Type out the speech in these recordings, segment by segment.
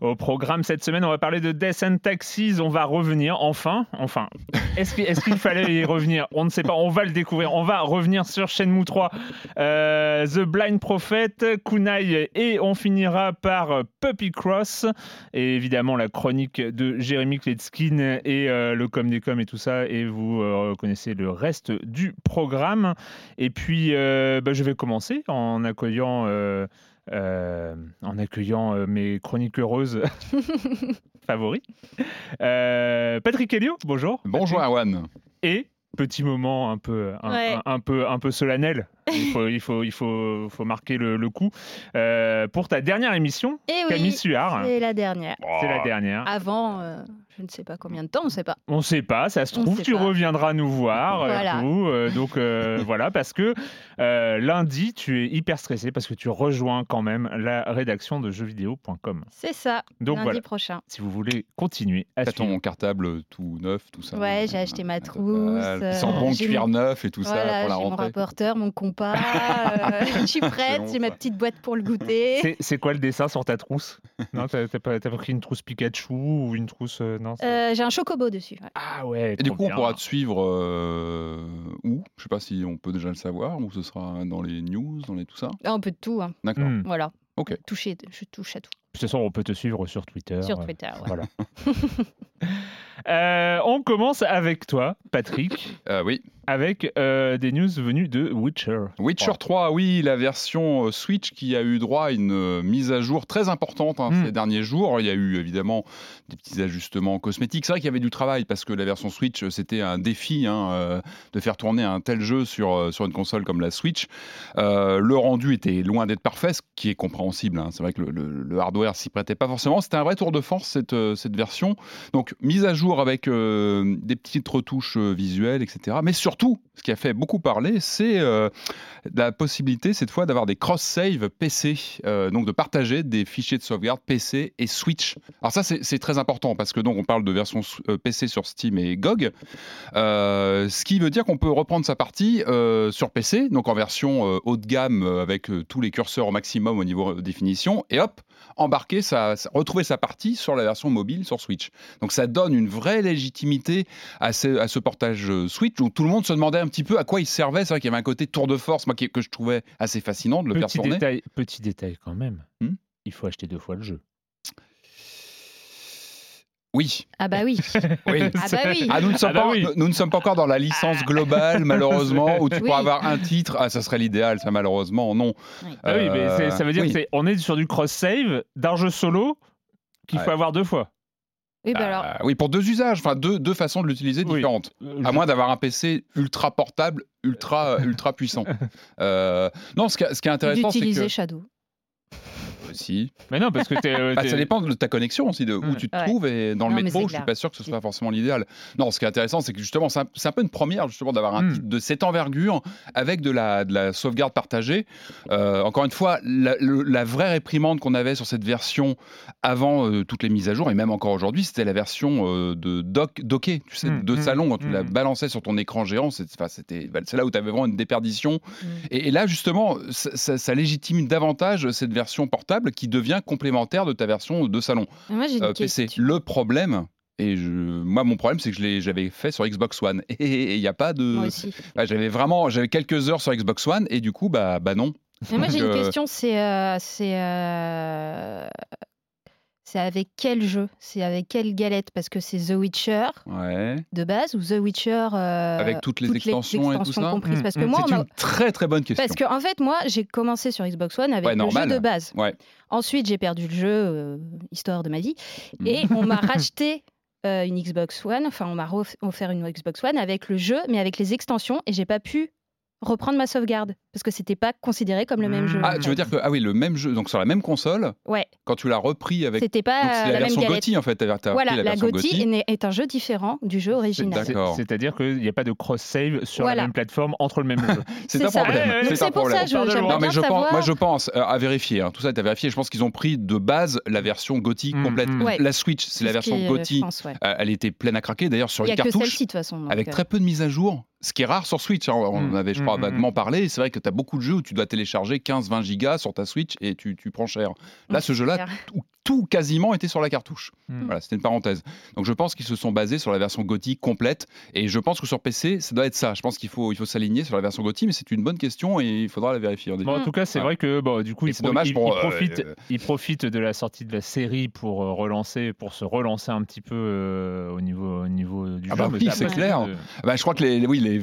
Au programme cette semaine, on va parler de Death and Taxis. On va revenir, enfin, enfin. Est-ce qu'il fallait y revenir? On ne sait pas, on va le découvrir. On va revenir sur Shenmue 3, euh, The Blind Prophet, Kunai, et on finira par Puppy Cross. Et évidemment, la chronique de Jérémy Kletskin et euh, le com des com et tout ça. Et vous euh, connaissez le reste du programme. Et puis, bah, je vais commencer en accueillant. Euh, en accueillant euh, mes chroniques heureuses favoris. Euh, Patrick Helio, bonjour. Bonjour Erwan. Et petit moment un peu, un, peu, un peu solennel. Il faut, il faut, il faut, faut marquer le, coup. pour ta dernière émission, eh Camille Suard. C'est la dernière. C'est la dernière. Avant, je ne sais pas combien de temps, on ne sait pas. On ne sait pas, ça se trouve, tu reviendras nous voir. Voilà. Euh, donc euh, voilà, parce que euh, lundi, tu es hyper stressé parce que tu rejoins quand même la rédaction de jeuxvideo.com. C'est ça, donc, lundi prochain. Si vous voulez continuer à suivre. ton cartable tout neuf, tout ça. Ouais, j'ai acheté ma trousse. Sans bon cuir neuf et tout ça pour la rentrée. mon rapporteur, mon compas. je suis prête, j'ai ma petite boîte pour le goûter. C'est quoi le dessin sur ta trousse? Non, t'as pas, pris une trousse Pikachu ou une trousse euh, j'ai un chocobo dessus. Ah ouais. Et du coup, on pourra te suivre euh, où? Je sais pas si on peut déjà le savoir, ou ce sera dans les news, dans les tout ça? Ah, un peu de tout. Hein. D'accord. Hmm. Voilà. Ok. Toucher, je touche à tout. De toute façon, on peut te suivre sur Twitter. Sur Twitter, ouais. Voilà. on commence avec toi, Patrick. oui avec euh, des news venues de Witcher. Witcher 3, oui, la version euh, Switch qui a eu droit à une euh, mise à jour très importante hein, hmm. ces derniers jours. Il y a eu évidemment des petits ajustements cosmétiques. C'est vrai qu'il y avait du travail parce que la version Switch, c'était un défi hein, de faire tourner un tel jeu sur, sur une console comme la Switch. le rendu était loin d'être parfait, ce qui est compréhensible. Hein. C'est vrai que le, hardware s'y prêtait pas forcément. C'était un vrai tour de force cette, cette version. Donc mise à jour avec des petites retouches visuelles, etc. Mais surtout tout, ce qui a fait beaucoup parler, c'est euh, la possibilité cette fois d'avoir des cross-save PC, euh, donc de partager des fichiers de sauvegarde PC et Switch. Alors ça c'est très important parce que donc on parle de version euh, PC sur Steam et GOG, ce qui veut dire qu'on peut reprendre sa partie sur PC, donc en version haut de gamme avec tous les curseurs au maximum au niveau définition, et hop, embarquer sa, retrouver sa partie sur la version mobile sur Switch. Donc ça donne une vraie légitimité à ce, à ce portage Switch où tout le monde se demandait un petit peu à quoi il servait. C'est vrai qu'il y avait un côté tour de force moi, que je trouvais assez fascinant de le petit faire tourner. Détail, petit détail quand même, hmm il faut acheter deux fois le jeu. Oui. Ah bah oui. oui. Ah bah oui. Ah, nous, ne sommes ah bah pas, oui. nous ne sommes pas encore dans la licence globale, malheureusement, où tu pourras avoir un titre. Ah, ça serait l'idéal, ça, malheureusement, non. Ah oui, mais ça veut dire qu'on est sur du cross-save d'un jeu solo qu'il faut avoir deux fois. Oui, bah Bah, oui, pour deux usages, enfin deux, deux façons de l'utiliser Oui. différentes. Euh, À je- moins d'avoir un PC ultra portable, ultra, ultra puissant. Euh, non, ce qui, ce qui est intéressant, c'est d'utiliser que. Shadow. Si. Mais non, parce que t'es. euh, Bah, ça dépend de ta connexion aussi, de où tu te Ouais. trouves. Et dans le Non, métro, je suis clair. pas sûr que ce soit forcément l'idéal. Non, ce qui est intéressant, c'est que justement, c'est un, c'est un peu une première justement d'avoir un Hmm. titre de cette envergure avec de la, de la sauvegarde partagée. Euh, encore une fois, la, le- la vraie réprimande qu'on avait sur cette version avant euh, toutes les mises à jour, et même encore aujourd'hui, c'était la version euh, de dock, docké, tu sais, Hmm, de hmm, salon, quand tu la balançais sur ton écran géant. C'était- bah, c'est là où tu avais vraiment une déperdition. Et, et là, justement, ça, ça- ça légitime davantage cette version portable qui devient complémentaire de ta version de salon Mais Moi, une euh, PC. Le problème, et je, moi, mon problème, c'est que j'avais fait sur Xbox One. Et il n'y a pas de. Bah, j'avais vraiment, j'avais quelques heures sur Xbox One, et du coup, bah, bah non. Mais moi, j'ai une euh, question, c'est euh, c'est euh, c'est avec quel jeu? C'est avec quelle galette? Parce que c'est The Witcher Ouais. de base ou The Witcher euh, Avec toutes les extensions et tout ça? comprises? Mm, Parce que mm. moi, C'est une très très bonne question. parce que en fait, moi, j'ai commencé sur Xbox One avec Ouais, le normal. jeu de base. Ouais. Ensuite, j'ai perdu le jeu, euh, histoire de ma vie, Mm. et on m'a racheté. euh, une Xbox One, enfin on m'a offert une Xbox One avec le jeu, mais avec les extensions, et j'ai pas pu reprendre ma sauvegarde parce que c'était pas considéré comme le même Mm. jeu. Ah, tu veux dire que ah oui, le même jeu, donc sur la même console, Ouais, quand tu l'as repris avec. c'était pas Donc c'est euh, la, la, même version. GOTY en fait. T'as t'as Voilà, la, la, version GOTY GOTY. est, un jeu différent du jeu original. C'est-à-dire qu'il n'y a pas de cross-save sur Voilà. la même plateforme entre le même jeu. C'est C'est un ça. problème. Ouais, ouais, c'est pour problème. ça, je- Non, mais bien je pense, savoir. moi je pense euh, à vérifier. hein, tout ça est à vérifier. Je pense qu'ils ont pris de base la version GOTY Mm, complète. mm. Ouais. La Switch, c'est la version est, GOTY. Euh, elle était pleine à craquer. D'ailleurs, sur Il y les a que cartouches, celle-ci de toute façon. donc, avec euh, très peu de mises à jour, ce qui est rare sur Switch. hein. On Mm, en avait, je mm, crois, mm, vaguement parlé. Et C'est vrai que tu as beaucoup de jeux où tu dois télécharger 15-20 gigas sur ta Switch et tu, tu prends cher. Là, ce jeu-là, tout, tout quasiment était sur la cartouche. Mm. Voilà, c'était une parenthèse. Donc je pense qu'ils se sont basés sur la version GOTY complète. Et je pense que sur PC, ça doit être ça. Je pense qu'il faut, il faut s'aligner sur la version GOTY, mais c'est une bonne question et il faudra la vérifier. en effet. Bon, en tout cas, c'est Ouais. vrai que bon, du coup, Et il, c'est dommage il- pour, il euh, euh, il profite de la sortie de la série pour euh, relancer, pour se relancer un petit peu euh, au niveau, au niveau du Ah jeu. bah oui, c'est clair. euh, Bah, je crois que les, oui, les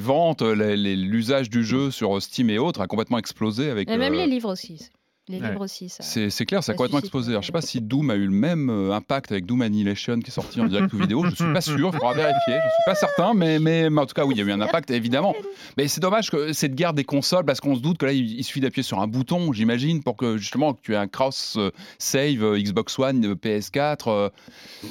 les- les- l'usage du jeu sur Steam et autres a complètement explosé avec. Et même euh, les livres aussi. Les Ouais. livres aussi, ça. C'est c'est clair, ça a complètement explosé. Alors, je sais ouais. pas si Doom a eu le même euh, impact avec Doom Annihilation qui est sorti en direct ou vidéo. Je suis pas sûr, il faudra vérifier. Je suis pas certain, mais, mais, mais en tout cas, oui, il y a eu un impact évidemment. Mais c'est dommage que cette guerre des consoles, parce qu'on se doute que là, il, il suffit d'appuyer sur un bouton, j'imagine, pour que justement que tu aies un cross euh, save Xbox One, euh, PS4. euh,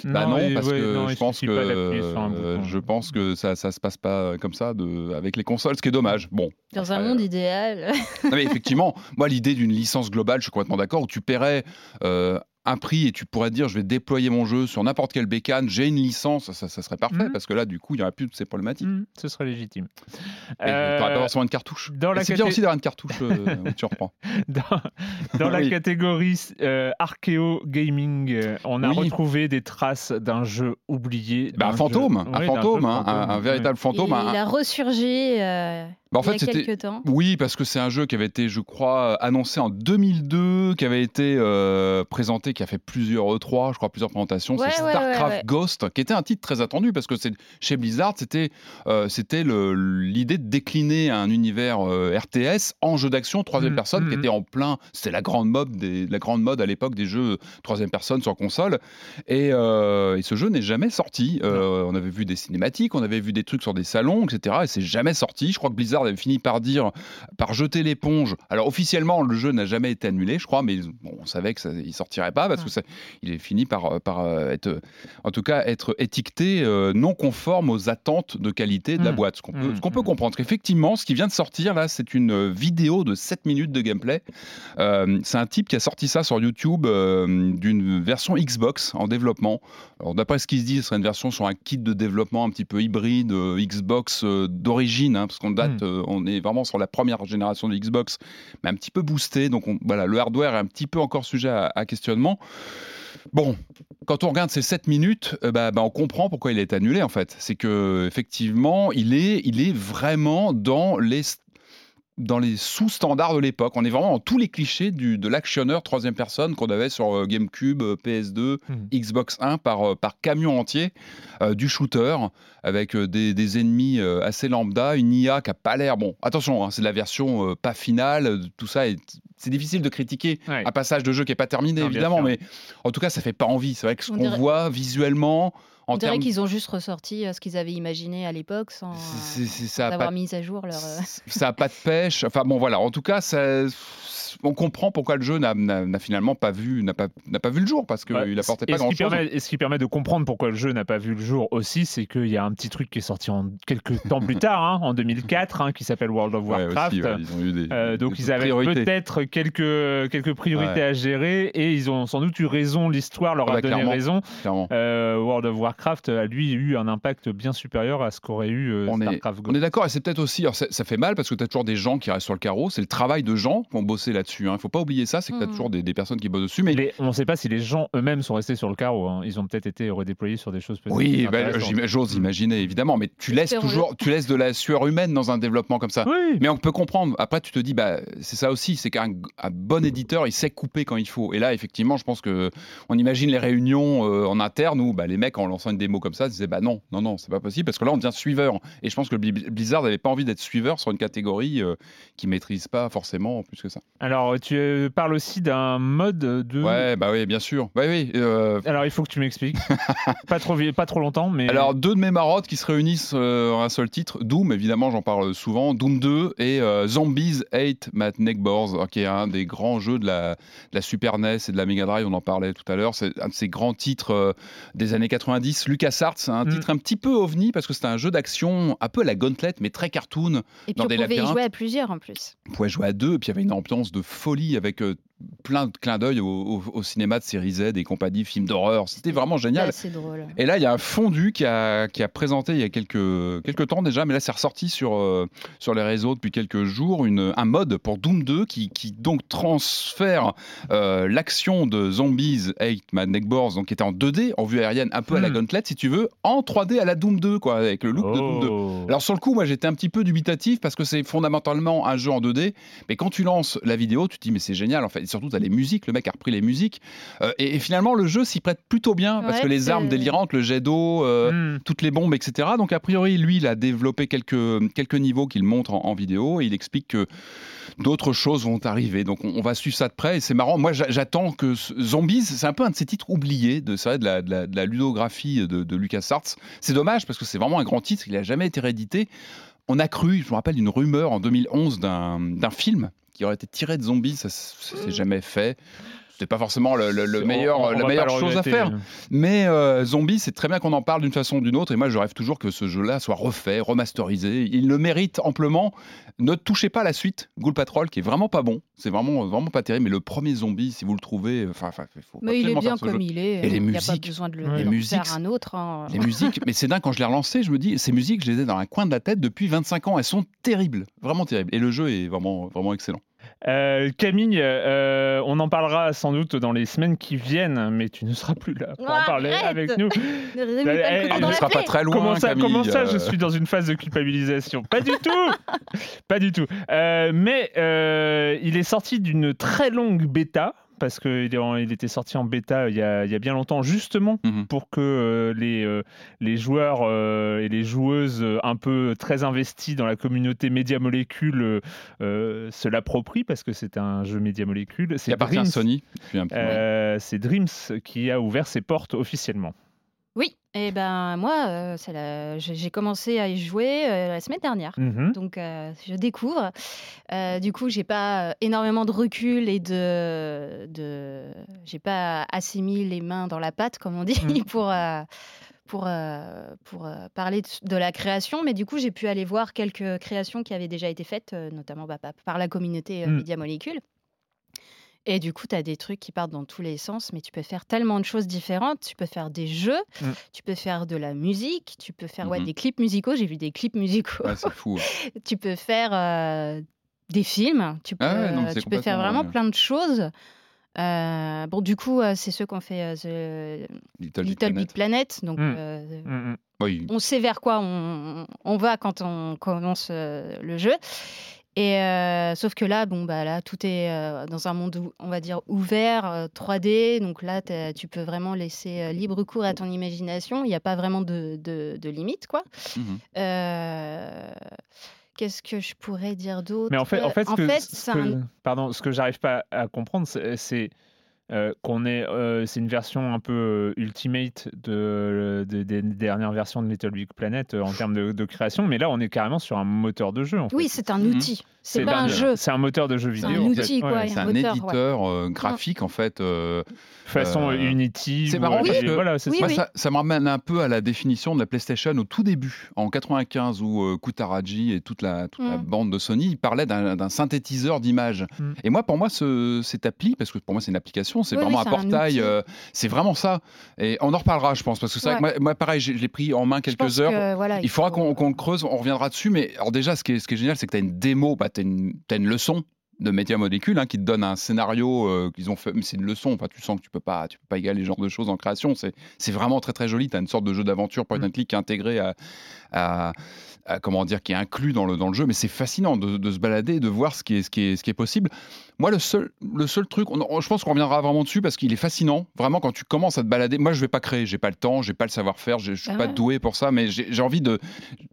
bah non, parce ouais, que non, je pense que euh, je pense que ça ça se passe pas comme ça de, avec les consoles, ce qui est dommage. Bon, Dans un monde idéal. non, mais effectivement, moi, l'idée d'une licence globale, je suis complètement d'accord, où tu paierais euh, un prix et tu pourrais te dire, je vais déployer mon jeu sur n'importe quelle bécane, j'ai une licence, ça, ça serait parfait, Mhm. parce que là, du coup, il n'y aurait plus de ces problématiques. hmm, ce serait légitime. Tu Euh, pas forcément une cartouche. dans Et la C'est bien aussi d'avoir une cartouche euh, où tu reprends. Dans, dans la Oui. catégorie euh, Archeo Gaming, euh, on a Oui. retrouvé des traces d'un jeu oublié. Bah, un fantôme, jeu- un fantôme, hein, un, véritable fantôme. un- il a ressurgi euh, Bah, en il y fait, a c'était. quelques temps. Oui, parce que c'est un jeu qui avait été, je crois, annoncé en 2002, qui avait été euh, présenté, qui a fait plusieurs E3, je crois, plusieurs présentations. Ouais, c'est ouais, StarCraft ouais, ouais. Ghost, qui était un titre très attendu, parce que c'est chez Blizzard, c'était euh, c'était l'idée de décliner un univers euh, RTS en jeu d'action troisième Mhm, personne, qui mhm. était en plein. C'était la grande mode, des, la grande mode à l'époque des jeux troisième personne sur console. Et, euh, et ce jeu n'est jamais sorti. Euh, on avait vu des cinématiques, on avait vu des trucs sur des salons, etc. Et c'est jamais sorti. Je crois que Blizzard avait fini par dire, par jeter l'éponge. Alors officiellement, le jeu n'a jamais été annulé, je crois, mais bon, on savait que ça, il sortirait pas parce que ça, il est fini par, par euh, être, en tout cas, être étiqueté euh, non conforme aux attentes de qualité de la Mm. boîte. Ce qu'on peut, Mm, ce qu'on peut mm. comprendre. Effectivement, ce qui vient de sortir là, c'est une euh, vidéo de 7 minutes de gameplay. Euh, c'est un type qui a sorti ça sur YouTube euh, d'une version Xbox en développement. Alors d'après ce qu'il se dit, ce serait une version sur un kit de développement un petit peu hybride euh, Xbox euh, d'origine, hein, parce qu'on date, Mm. euh, on est vraiment sur la première génération de Xbox, mais un petit peu boosté. Donc on- voilà, le hardware est un petit peu encore sujet à, à questionnement. Bon, quand on regarde ces 7 minutes, euh, bah, bah, on comprend pourquoi il est annulé en fait. C'est que effectivement, il est, il est vraiment dans les dans les sous-standards de l'époque. On est vraiment dans tous les clichés du, de l'actionneur troisième personne qu'on avait sur euh, GameCube, euh, PS2, Mhm. Xbox 1 par, euh, par camion entier, euh, du shooter avec des, des ennemis euh, assez lambda, une IA qui a pas l'air bon. Attention, hein, c'est de la version euh, pas finale, tout ça est c'est difficile de critiquer Ouais. un passage de jeu qui est pas terminé, Non, évidemment, mais en tout cas, ça fait pas envie. C'est vrai que ce On qu'on dirait- voit visuellement, en On dirait qu'ils ont juste ressorti euh, ce qu'ils avaient imaginé à l'époque sans, c'est- c'est- c'est- sans ça a avoir pas- mis à jour leur. euh, ça a pas de pêche. Enfin bon, voilà. En tout cas, ça, on comprend pourquoi le jeu n'a- n'a n'a finalement pas vu, n'a pas, n'a pas vu le jour parce qu'il Ouais, apportait et pas grand-chose. Et ce qui permet de comprendre pourquoi le jeu n'a pas vu le jour aussi, c'est qu'il y a un petit truc qui est sorti en quelques temps plus tard, hein, en 2004, hein, qui s'appelle World of Ouais, Warcraft. aussi, ouais, ils ont eu des, Euh, des- donc des ils avaient priorités. peut-être quelques, quelques priorités Ouais. à gérer et ils ont sans doute eu raison, l'histoire leur Ah a bah, donné clairement. raison. clairement. Euh, World of Warcraft a lui eu un impact bien supérieur à ce qu'aurait eu euh, On est, Starcraft Go. on est d'accord, et c'est peut-être aussi, alors ça, ça fait mal parce que tu as toujours des gens qui restent sur le carreau, c'est le travail de gens qui ont bossé là-dessus. Il ne faut pas oublier ça, c'est que tu as Mhm. toujours des, des personnes qui bossent dessus. Mais Les- on ne sait pas si les gens eux-mêmes sont restés sur le carreau. hein. Ils ont peut-être été redéployés sur des choses peut-être oui, ben, j'im- j'ose imaginer évidemment, mais tu laisses toujours, tu laisses de la sueur humaine dans un développement comme ça. Oui, Mais on peut comprendre. Après, tu te dis, bah, c'est ça aussi, c'est qu'un un bon éditeur, il sait couper quand il faut. Et là, effectivement, je pense que on imagine les réunions euh, en interne où bah, les mecs, en lançant une démo comme ça, disaient, bah non, non, non, c'est pas possible parce que là, on devient suiveur. Et je pense que Bli- Blizzard n'avait pas envie d'être suiveur sur une catégorie euh, qui maîtrise pas forcément plus que ça. Alors, tu euh, parles aussi d'un mode de. Ouais, bah oui, bien sûr. Oui. euh, Alors, il faut que tu m'expliques. pas, trop, pas trop longtemps, mais. Alors, deux de mes marottes qui se réunissent euh, en un seul titre. Doom, évidemment, j'en parle souvent. Doom 2 et euh, Zombies Hate Matt Neckbors, euh, qui est un des grands jeux de la, de la Super NES et de la Mega Drive. On en parlait tout à l'heure. C'est un de ces grands titres des années 90. LucasArts, c'est un Mm. titre un petit peu ovni parce que c'était un jeu d'action un peu à la Gauntlet, mais très cartoon. Et puis Dans on des pouvait y jouer à plusieurs en plus. On pouvait jouer à deux, et puis il y avait une ambiance de folie avec euh, plein de clins d'œil au, au- au cinéma de série Z et compagnie, films d'horreur. C'était vraiment génial. Drôle. Et là, il y a un fondu qui a, qui a présenté il y a quelques, quelques temps déjà, mais là, c'est ressorti sur, euh, sur les réseaux depuis quelques jours, une, un mode pour Doom 2 qui, qui donc transfère euh, l'action de Zombies Hate My Neckboards, donc qui était en 2D, en vue aérienne, un peu à la Hmm. Gauntlet, si tu veux, en 3D à la Doom 2, quoi, avec le look de Doom 2. Oh. Alors sur le coup, moi j'étais un petit peu dubitatif parce que c'est fondamentalement un jeu en 2D, mais quand tu lances la vidéo, tu te dis mais c'est génial en fait. Surtout tu as les musiques, le mec a repris les musiques, Euh, et, et finalement le jeu s'y prête plutôt bien parce Ouais, que les armes délirantes, le jet d'eau, euh, Hmm. toutes les bombes, etc. Donc a priori lui il a développé quelques, quelques niveaux qu'il montre en, en vidéo et il explique que d'autres choses vont arriver. Donc on, on va suivre ça de près et c'est marrant. Moi j'a- j'attends que Zombies, c'est un peu un de ces titres oubliés de, vrai, de, la, de la- de la ludographie de, de LucasArts. C'est dommage parce que c'est vraiment un grand titre, il n'a jamais été réédité. On a cru, je me rappelle d'une rumeur en 2011 d'un d'un film qui aurait été tiré de Zombies, ça s'est jamais fait. C'était pas forcément le, le- le On- meilleur, on- on la meilleure chose à faire. Mais euh, Zombie, c'est très bien qu'on en parle d'une façon ou d'une autre. Et moi, je rêve toujours que ce jeu-là soit refait, remasterisé. Il le mérite amplement. Ne touchez pas à la suite, Ghoul Patrol, qui est vraiment pas bon. C'est vraiment, vraiment pas terrible. Mais le premier Zombie, si vous le trouvez, enfin, enfin, faut Mais il est bien jeu. comme il est. Et les Il n'y a pas besoin de le Ouais. Les musiques, faire un autre. hein. Les musiques, mais c'est dingue, quand je l'ai relancé, je me dis, ces musiques, je les ai dans un coin de la tête depuis 25 ans. Elles sont terribles, vraiment terribles. Et le jeu est vraiment, vraiment excellent. Euh, Camille, euh, on en parlera sans doute dans les semaines qui viennent, mais tu ne seras plus là pour en Arrête parler avec nous. Ne remets pas le Eh, eh, sera pas très loin, Comment ça, Camille, comment ça euh, je suis dans une phase de culpabilisation? Pas du tout. Pas du tout. Euh, mais euh, il est sorti d'une très longue bêta, parce qu'il il était sorti en bêta il y a, il y a bien longtemps, justement Mhm. pour que euh, les, euh, les joueurs euh, et les joueuses euh, un peu très investis dans la communauté Média Molécule euh, euh, se l'approprient, parce que c'est un jeu Média Molécule. C'est Dreams, Sony euh, c'est Dreams qui a ouvert ses portes officiellement. Oui, et ben moi, euh, c'est la- j'ai j'ai commencé à y jouer euh, la semaine dernière. Mhm. Donc, euh, je découvre. Euh, du coup, j'ai pas euh, énormément de recul et de, de j'ai pas assez mis les mains dans la pâte, comme on dit, Mhm. pour euh, pour euh, pour euh, parler de, de la création. Mais du coup, j'ai pu aller voir quelques créations qui avaient déjà été faites, euh, notamment bah, par- par la communauté euh, Mhm. Media Molecule. Et du coup, tu as des trucs qui partent dans tous les sens, mais tu peux faire tellement de choses différentes. Tu peux faire des jeux, Mm. tu peux faire de la musique, tu peux faire ouais, Mhm. des clips musicaux. J'ai vu des clips musicaux. Ouais, c'est fou. ouais. tu peux faire euh, des films, tu peux, Ah ouais, non, c'est tu peux faire vraiment ouais. plein de choses. Euh, bon, du coup, euh, c'est ceux qu'on fait euh, The Little, Little, Big Big Planet. Planet. Donc, Mm. euh, Mhm. Oui. on sait vers quoi on, on va quand on commence euh, le jeu. Et euh, sauf que là, bon, bah là, tout est euh, dans un monde, on va dire, ouvert, euh, 3D. Donc là, tu peux vraiment laisser euh, libre cours à ton imagination. Il n'y a pas vraiment de, de, de limite, quoi. Mhm. Euh, qu'est-ce que je pourrais dire d'autre? Mais en fait, en fait, ce que, ce que- un- pardon, ce que j'arrive pas à comprendre, c'est euh, qu'on est, euh, c'est une version un peu euh, ultimate de, de- des dernières versions de Little Big Planet euh, en termes de, de création, mais là, on est carrément sur un moteur de jeu. En. Oui, c'est un Mhm. outil. C'est pas un jeu. C'est un moteur de jeu C'est un vidéo. fait. outil, quoi, Ouais. C'est un un moteur, ouais. éditeur euh, graphique, en fait. euh, Façon Euh, Unity. c'est ou, marrant euh, parce que- voilà, c'est Oui, ça. Ça, ça me ramène un peu à la définition de la PlayStation au tout début, en 95, où euh, Kutaraji et toute la, toute la Mm. bande de Sony parlaient d'un d'un synthétiseur d'images. Mm. Et moi, pour moi, ce, cette appli, parce que pour moi, c'est une application, c'est Oui, vraiment oui, un portail, euh, c'est vraiment ça. Et on en reparlera, je pense, parce que c'est vrai que moi, moi, pareil, je l'ai pris en main quelques heures. que, voilà, Il faudra faut- qu'on qu'on le creuse, on reviendra dessus. Mais alors déjà, ce qui est, ce qui est génial, c'est que tu as une démo, bah, tu as, une leçon de Média Molécule hein, qui te donne un scénario euh, qu'ils ont fait. Mais c'est une leçon, enfin, tu sens que tu peux pas, tu peux pas égaler ce genre de choses en création. C'est c'est vraiment très très joli. Tu as une sorte de jeu d'aventure point and click qui est intégré à, à- à- comment dire, qui est inclus dans le, dans le jeu. Mais c'est fascinant de, de se balader de voir ce qui est, ce qui est, ce qui est possible. Moi, le seul, le seul truc, on- on- je pense qu'on reviendra vraiment dessus parce qu'il est fascinant. Vraiment, quand tu commences à te balader, moi, je vais pas créer, j'ai pas le temps, j'ai pas le savoir-faire, je je suis Ah pas doué pour ça, mais j'ai j'ai envie de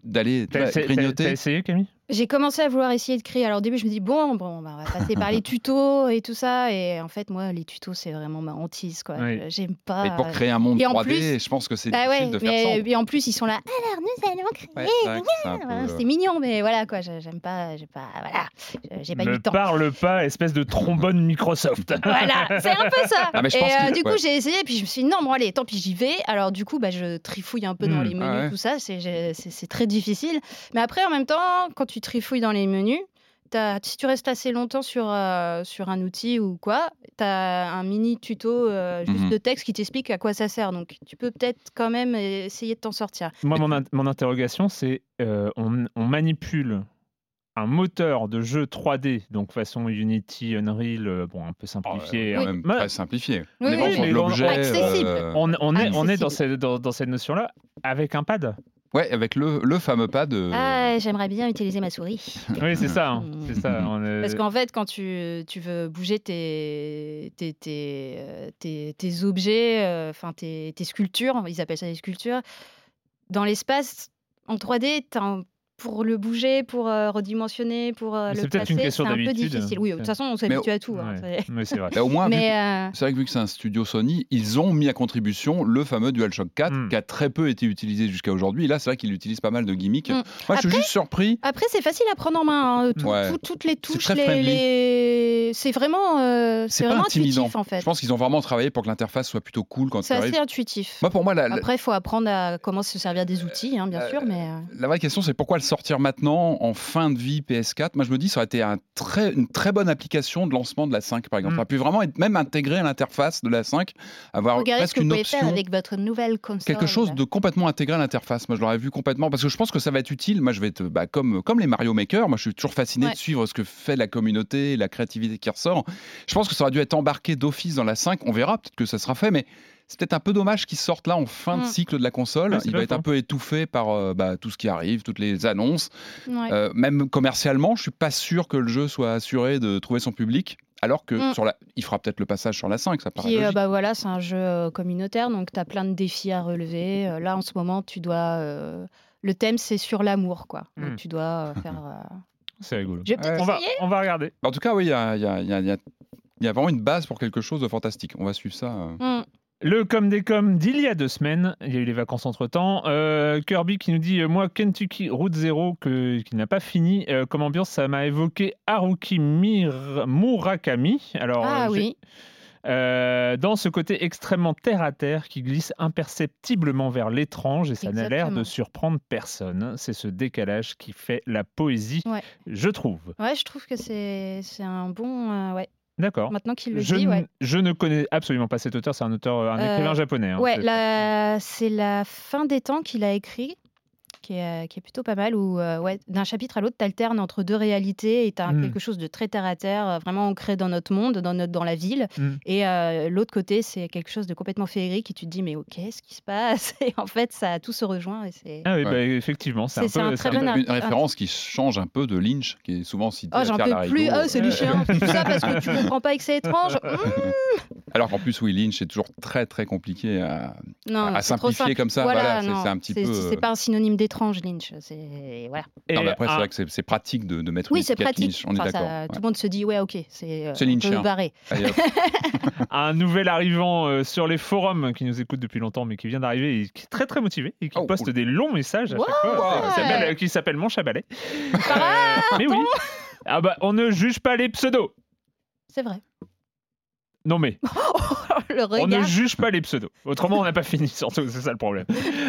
d'aller grignoter. t'as essayé, Camille? J'ai commencé à vouloir essayer de créer. Alors au début, je me dis bon, bon, bah, on va passer par les tutos et tout ça. Et en fait, moi, les tutos, c'est vraiment ma hantise, quoi. Oui. J'aime pas. Et pour créer un monde Et en 3D, plus- je pense que c'est Bah difficile ouais, de faire mais ça. et en plus, ils sont là. Alors nous allons créer. Ouais, c'est peu, euh, mignon, mais voilà quoi. j'ai- J'aime pas, j'ai pas, voilà, j'ai pas eu Ne le temps. parle pas, espèce de trombone Microsoft. Voilà, c'est un peu ça. Ah, mais je et pense euh, que- du coup, ouais. j'ai essayé, puis je me suis dit, non, bon, allez, tant pis, j'y vais. Alors, du coup, bah, je trifouille un peu dans Hmm. les menus, Ah ouais. tout ça. C'est j'ai- c'est- c'est très difficile. Mais après, en même temps, quand tu trifouilles dans les menus, t'as- si tu restes assez longtemps sur, euh, sur un outil ou quoi, tu as un mini tuto euh, juste Mhm. de texte qui t'explique à quoi ça sert. Donc, tu peux peut-être quand même essayer de t'en sortir. Moi, mon, in- mon interrogation, c'est euh, on, on manipule un moteur de jeu 3D, donc façon Unity, Unreal, euh, bon, un peu simplifié. quand hein. même Mais très simplifié. Oui, on est oui, mais l'objet. euh, on, on est, on est dans, cette, dans, dans cette notion-là avec un pad. Ouais, avec le, le fameux pad. euh, Ah, j'aimerais bien utiliser ma souris. Oui, c'est ça. hein, Mhm. c'est ça. on est- Parce qu'en fait, quand tu, tu veux bouger tes, tes, tes, euh, tes- tes objets, euh, enfin tes, tes sculptures, ils appellent ça des sculptures, dans l'espace, en 3D, t'as un- pour le bouger, pour euh, redimensionner, pour euh, le c'est peut-être une placer, question c'est un peu d'habitude. difficile. Oui, de toute façon, on s'habitue à tout. hein, Ouais, c'est- mais c'est vrai. Là, au moins, euh, C'est vrai que vu que c'est un studio Sony, ils ont mis à contribution le fameux DualShock 4 Mm. qui a très peu été utilisé jusqu'à aujourd'hui. Là, c'est vrai qu'ils utilisent pas mal de gimmicks. Mm. Moi, je suis juste surpris. après, c'est facile à prendre en main. hein, tout- Ouais. tout- toutes les touches, très les, friendly. les- c'est vraiment, euh, C'est c'est pas vraiment intimidant. intuitif en fait. Je pense qu'ils ont vraiment travaillé pour que l'interface soit plutôt cool quand C'est assez intuitif. Moi, pour moi, la, la- Après, il faut apprendre à comment se servir des outils, hein, bien euh, sûr, mais. euh, la vraie question, c'est pourquoi le sortir maintenant, en fin de vie PS4 Moi, je me dis, ça aurait été un très, une très bonne application de lancement de la 5, par exemple. Mm. Ça aurait pu vraiment être même intégré à l'interface de la 5, avoir Regardez ce presque que une option. faire avec votre nouvelle console. quelque chose de complètement intégré à l'interface. Moi, je l'aurais vu complètement parce que je pense que ça va être utile. Moi, je vais être bah, comme, comme les Mario Maker. Moi, je suis toujours fasciné Ouais. de suivre ce que fait la communauté, la créativité qui ressort. Je pense que ça aurait dû être embarqué d'office dans la 5. On verra, peut-être que ça sera fait, mais c'est peut-être un peu dommage qu'il sorte là en fin de Mm. cycle de la console. Ouais, Il va être un peu étouffé par euh, bah, tout ce qui arrive, toutes les annonces. Ouais. Euh, même commercialement, je suis pas sûr que le jeu soit assuré de trouver son public. Alors que Mm. sur la, il fera peut-être le passage sur la 5, ça paraît Puis, euh, logique. bah voilà, c'est un jeu communautaire, donc tu as plein de défis à relever. Euh, là, en ce moment, tu dois. euh, Le thème, c'est sur l'amour, quoi. Donc, Mm. tu dois euh, faire. euh, C'est rigolo. Je vais peut-être On va, essayer. on va regarder. En tout cas, oui, il y a, il y a- il y a- il y a- il y a vraiment une base pour quelque chose de fantastique. On va suivre ça. euh. Le com des com d'il y a deux semaines, il y a eu les vacances entre temps. Kirby qui nous dit euh, Moi, Kentucky Route Zero, que, qui n'a pas fini, euh, comme ambiance, ça m'a évoqué Haruki Mir- Murakami. Alors, Ah euh, oui. euh, dans ce côté extrêmement terre à terre qui glisse imperceptiblement vers l'étrange et ça n'a l'air de surprendre personne. C'est ce décalage qui fait la poésie, Ouais. je trouve. Ouais, je trouve que c'est c'est un bon. euh, ouais. D'accord. Maintenant qu'il le Je, dit, ouais. je ne connais absolument pas cet auteur, c'est un auteur, un Euh, écrivain japonais. hein. Ouais, C'est- la- c'est la fin des temps qu'il a écrit, qui est, euh, qui est plutôt pas mal, où euh, ouais, d'un chapitre à l'autre, tu alternes entre deux réalités et tu as Mm. quelque chose de très terre à terre, euh, vraiment ancré dans notre monde, dans, notre, dans la ville. Mm. Et euh, l'autre côté, c'est quelque chose de complètement féerique et tu te dis, mais ok, qu'est-ce qui se passe? Et en fait, ça tout se rejoint. Et c'est... Ah oui, Ouais. bah, effectivement, c'est un C'est- c'est peu. un c'est très bon Une référence qui change un peu de Lynch, qui est souvent cité Oh, j'en peux plus. Oh, c'est du chien. Tout ça parce que tu comprends pas et que c'est étrange. Mm. Alors qu'en plus, oui, Lynch, c'est toujours très très compliqué à, Non, à comme ça. Voilà, Voilà, c'est- non, c'est un petit peu. C'est pas un synonyme d'étrange, Lynch. C'est voilà. Et Non, mais après, c'est un- vrai que c'est pratique de, de mettre Oui, une c'est étiquette pratique. Lynch, on est Enfin, d'accord. Tout le monde se dit ouais, ok, c'est euh, Lynch, hein. hop. un nouvel arrivant euh, sur les forums qui nous écoute depuis longtemps mais qui vient d'arriver et qui est très très motivé et qui Oh, poste cool. des longs messages à chaque Ouais. fois qui s'appelle- euh, qui s'appelle Mon Chabalet. Ah, mais oui. Ah bah on ne juge pas les pseudos. c'est vrai. Non mais le on ne juge pas les pseudos. Autrement on n'a pas fini surtout c'est ça le problème.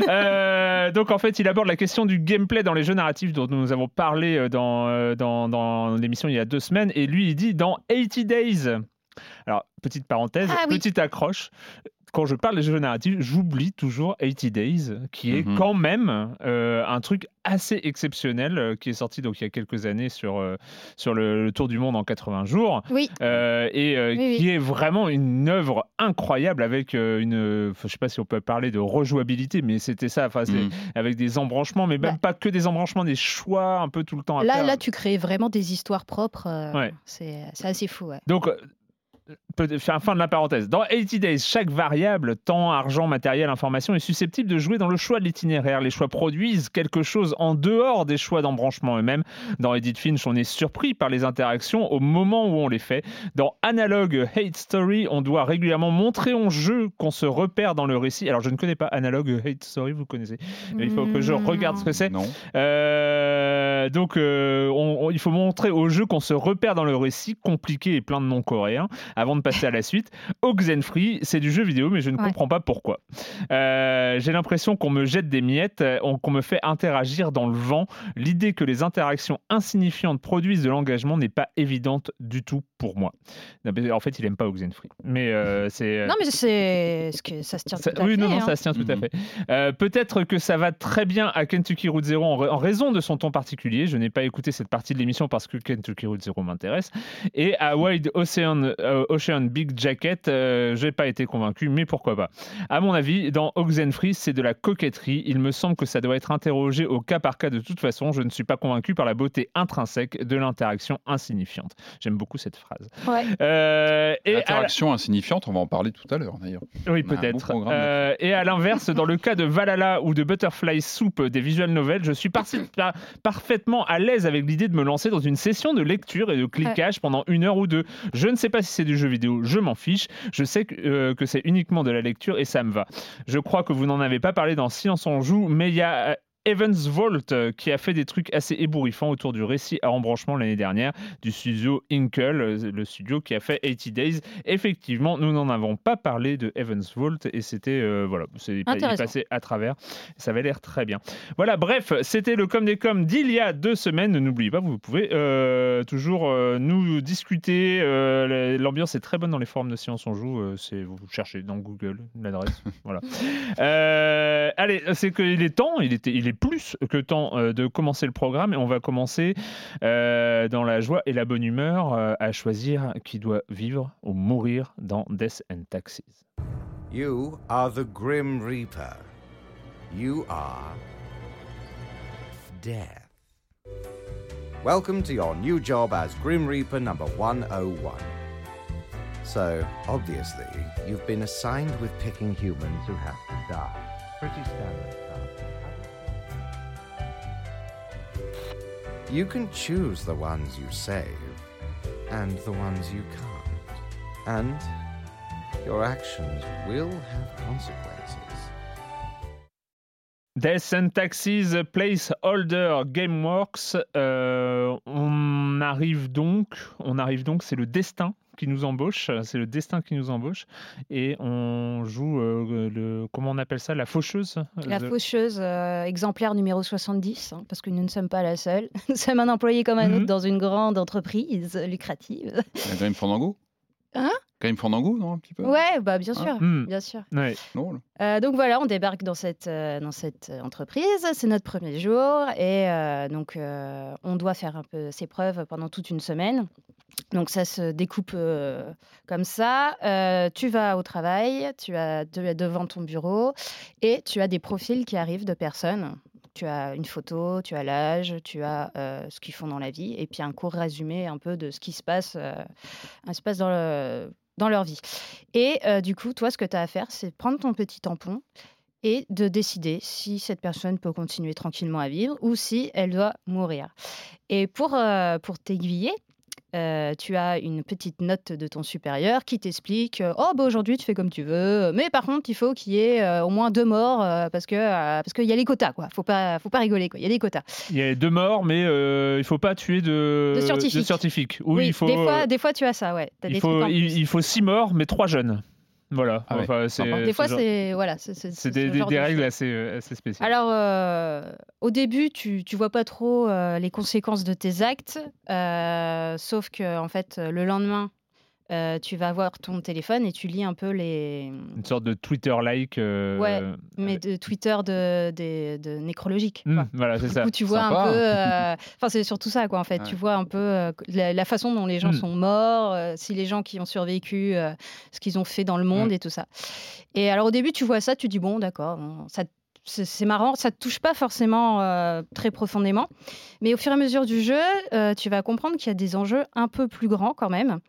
Euh, donc en fait il aborde la question du gameplay dans les jeux narratifs dont nous avons parlé euh, dans euh, dans, dans l'émission il y a deux semaines et lui il dit dans 80 Days. Alors petite parenthèse, Ah oui. petite accroche. Quand je parle des jeux narratifs, j'oublie toujours 80 Days, qui est Mhm. quand même euh, un truc assez exceptionnel, euh, qui est sorti donc il y a quelques années sur, euh, sur le, le Tour du Monde en 80 jours, Oui. euh, et euh, Oui, qui est vraiment une œuvre incroyable avec euh, une, je sais pas si on peut parler de rejouabilité, mais c'était ça, enfin Mm. avec des embranchements, mais même Bah. pas que des embranchements, des choix un peu tout le temps à Là, faire. là, tu crées vraiment des histoires propres. euh, Ouais. C'est assez fou. Ouais. Donc, euh, fin de la parenthèse. Dans 80 Days, chaque variable, temps, argent, matériel, information, est susceptible de jouer dans le choix de l'itinéraire. Les choix produisent quelque chose en dehors des choix d'embranchement eux-mêmes. Dans Edith Finch, on est surpris par les interactions au moment où on les fait. Dans Analog Hate Story, on doit régulièrement montrer en jeu qu'on se repère dans le récit. Alors, je ne connais pas Analog Hate Story, vous connaissez Il faut que je regarde ce que c'est. Euh, donc, euh, on- on- il faut montrer au jeu qu'on se repère dans le récit compliqué et plein de noms coréens avant de passer à la suite. Oxenfree, c'est du jeu vidéo, mais je ne Ouais. comprends pas pourquoi. Euh, J'ai l'impression qu'on me jette des miettes, euh, on- qu'on me fait interagir dans le vent. L'idée que les interactions insignifiantes produisent de l'engagement n'est pas évidente du tout pour moi. En fait, il aime pas Oxenfree. Mais euh, c'est. Non, mais c'est ce que ça se tient ça- tout à oui, fait. non, non, hein. ça se tient tout à Mhm. fait. Euh, Peut-être que ça va très bien à Kentucky Route Zero en, ra- en raison de son ton particulier. Je n'ai pas écouté cette partie de l'émission parce que Kentucky Route Zero m'intéresse. Et à Wide Ocean, euh, Ocean Big Jacket, euh, j'ai pas été convaincu, mais pourquoi pas. À mon avis, dans Oxenfree, c'est de la coquetterie. Il me semble que ça doit être interrogé au cas par cas de toute façon. Je ne suis pas convaincu par la beauté intrinsèque de l'interaction insignifiante. J'aime beaucoup cette phrase. Ouais. Euh, et à la- Interaction insignifiante, on va en parler tout à l'heure d'ailleurs. oui, peut-être. Euh, et à l'inverse, dans le cas de Valhalla ou de Butterfly Soup des visual novels, je suis par- par- parfaitement à l'aise avec l'idée de me lancer dans une session de lecture et de cliquage pendant une heure ou deux. Je ne sais pas si c'est du jeu vidéo, je m'en fiche. Je sais que, euh, que c'est uniquement de la lecture et ça me va. Je crois que vous n'en avez pas parlé dans Silence on joue, mais il y a euh, Evans Vault euh, qui a fait des trucs assez ébouriffants autour du récit à embranchement l'année dernière du studio Inkle, euh, le studio qui a fait 80 Days. Effectivement, nous n'en avons pas parlé de Evans Vault et c'était euh, voilà, c'est passé à travers. Ça avait l'air très bien. Voilà, bref, c'était le com des com d'il y a deux semaines. N'oubliez pas, vous pouvez euh, toujours euh, nous discuter. L'ambiance est très bonne dans les forums de Science on joue. c'est vous cherchez dans Google l'adresse. voilà. Allez, c'est qu'il est temps. Il était, il est plus que temps euh, de commencer le programme et on va commencer euh, dans la joie et la bonne humeur euh, à choisir qui doit vivre ou mourir dans Death and Taxes. You are the Grim Reaper. You are death. Welcome to your new job as Grim Reaper number 101. So, obviously, you've been assigned with picking humans who have to die. Pretty standard You can choose the ones you save and the ones you can't. And your actions will have consequences. Death and Taxes Placeholder Gameworks. Euh, on arrive donc, on arrive donc, c'est le destin qui nous embauche, c'est le destin qui nous embauche, et on joue euh, le, comment on appelle ça, la faucheuse. La The- faucheuse, euh, exemplaire numéro 70, hein, parce que nous ne sommes pas la seule. Nous sommes un employé comme un Mhm. autre dans une grande entreprise lucrative. La Grim Fandango Hein? Grim Fandango, non Un petit peu? Ouais, bah bien sûr, Hmm. bien sûr. Ouais. Euh, donc voilà, on débarque dans cette, euh, dans cette euh, entreprise. C'est notre premier jour et euh, donc euh, on doit faire un peu ses preuves pendant toute une semaine. Donc ça se découpe comme ça. Tu vas au travail, tu as de- devant ton bureau et tu as des profils qui arrivent de personnes. Tu as une photo, tu as l'âge, tu as ce qu'ils font dans la vie et puis un court résumé un peu de ce qui se passe, dans le dans leur vie. Et du coup, toi, ce que tu as à faire, c'est prendre ton petit tampon et de décider si cette personne peut continuer tranquillement à vivre ou si elle doit mourir. Et pour, pour t'aiguiller, euh, tu as une petite note de ton supérieur qui t'explique euh, Oh, bah aujourd'hui, tu fais comme tu veux, mais par contre, il faut qu'il y ait euh, au moins deux morts parce que parce qu'il y a les quotas, quoi. Faut pas, faut pas rigoler, quoi. Il y a des quotas. Il y a deux morts, mais il faut pas tuer de, De scientifiques. scientifiques. Ou oui, il faut, des, fois, des fois, tu as ça, ouais. Faut, il faut six morts, mais trois jeunes. Voilà. Ah ouais, Enfin, c'est. Des fois, genre- c'est voilà, c'est c'est- c'est c'est des, ce des- genre des de règles assez, euh, assez spéciales. Alors, euh, au début, tu, tu vois pas trop euh, les conséquences de tes actes, euh, sauf que en fait, le lendemain, euh, tu vas voir ton téléphone et tu lis un peu les Une sorte de Twitter-like. euh, Ouais, mais de Twitter de, nécrologique. quoi. voilà, c'est ça. coup, tu vois Sympa. un peu. euh, Enfin, c'est surtout ça, quoi, en fait. Ouais. Tu vois un peu euh, la, la façon dont les gens Mm. sont morts, euh, si les gens qui ont survécu, euh, ce qu'ils ont fait dans le monde Mm. et tout ça. Et alors, au début, tu vois ça, tu dis, bon, d'accord, bon, ça. C'est marrant, ça te touche pas forcément euh, très profondément, mais au fur et à mesure du jeu, euh, tu vas comprendre qu'il y a des enjeux un peu plus grands quand même.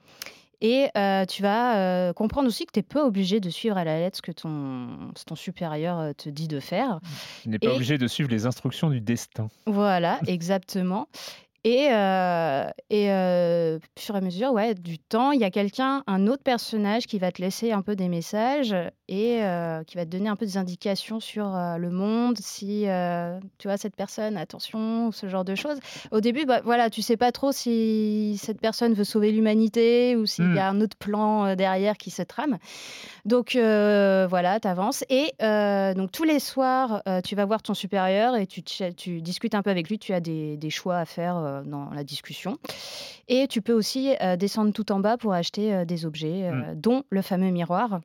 Et euh, tu vas euh, comprendre aussi que tu n'es pas obligé de suivre à la lettre ce que ton, supérieur euh, te dit de faire. Tu n'es pas Et- obligé de suivre les instructions du destin. Voilà, exactement. Et, euh, et euh, fur et à mesure ouais, du temps, il y a quelqu'un, un autre personnage qui va te laisser un peu des messages et euh, qui va te donner un peu des indications sur euh, le monde, si tu vois cette personne, attention, ce genre de choses. Au début, bah, voilà, tu sais pas trop si cette personne veut sauver l'humanité ou s'il Hmm. y a un autre plan derrière qui se trame. Donc voilà, tu avances. Et donc tous les soirs, tu vas voir ton supérieur et tu, discutes un peu avec lui. Tu as des, des choix à faire dans la discussion. Et tu peux aussi euh, descendre tout en bas pour acheter euh, des objets, euh, dont le fameux miroir.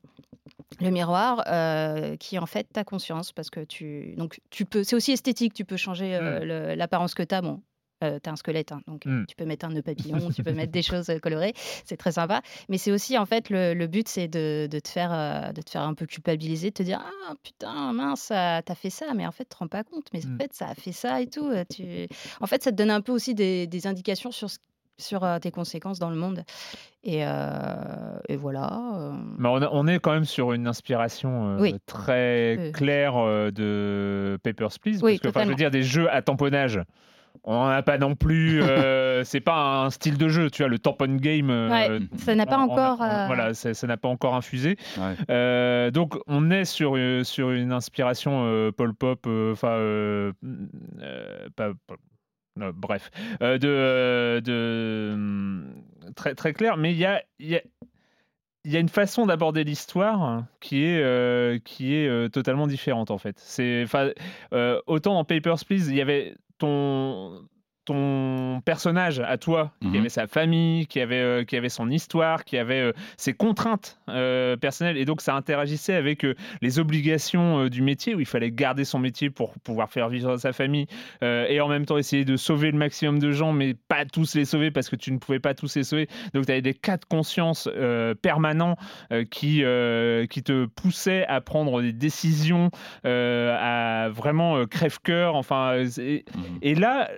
Le miroir euh, qui en fait ta conscience parce que tu donc tu peux c'est aussi esthétique tu peux changer euh, le- l'apparence que tu as bon euh, tu as un squelette, hein, donc euh, Mm. tu peux mettre un nœud papillon, tu peux mettre des choses euh, colorées, c'est très sympa. Mais c'est aussi, en fait, le, le but, c'est de, de te faire, euh, de te faire un peu culpabiliser, de te dire Ah putain, mince, t'as fait ça, mais en fait, tu te rends pas compte, mais en Mm. fait, ça a fait ça et tout. Tu... En fait, ça te donne un peu aussi des, des indications sur, ce- sur tes conséquences dans le monde. Et, euh, et voilà. Mais on, a- on est quand même sur une inspiration euh, Oui. très claire euh, de Papers, Please. Oui, parce que, enfin, je veux dire, des jeux à tamponnage. On n'en a pas non plus. euh, c'est pas un style de jeu, tu vois. Le tampon game. euh, Ouais, ça n'a pas en- en- encore, en- euh, Voilà, ça ça n'a pas encore infusé. Ouais. Euh, donc, on est sur, euh, sur une inspiration euh, Paul Pop. Enfin, euh, euh, pas. pas- euh, bref, euh, de, euh, de hum, très très clair. Mais il y a, il y a il y a une façon d'aborder l'histoire qui est est qui est euh, totalement différente en fait. C'est euh, autant dans Papers Please il y avait ton ton personnage à toi, qui Mhm. avait sa famille, qui avait, euh, qui avait son histoire, qui avait euh, ses contraintes euh, personnelles, et donc ça interagissait avec les obligations du métier, où il fallait garder son métier pour pouvoir faire vivre sa famille, et en même temps essayer de sauver le maximum de gens, mais pas tous les sauver parce que tu ne pouvais pas tous les sauver. Donc tu avais des cas de conscience permanents qui, qui te poussaient à prendre des décisions à vraiment crève-cœur. Enfin, Mhm. et là,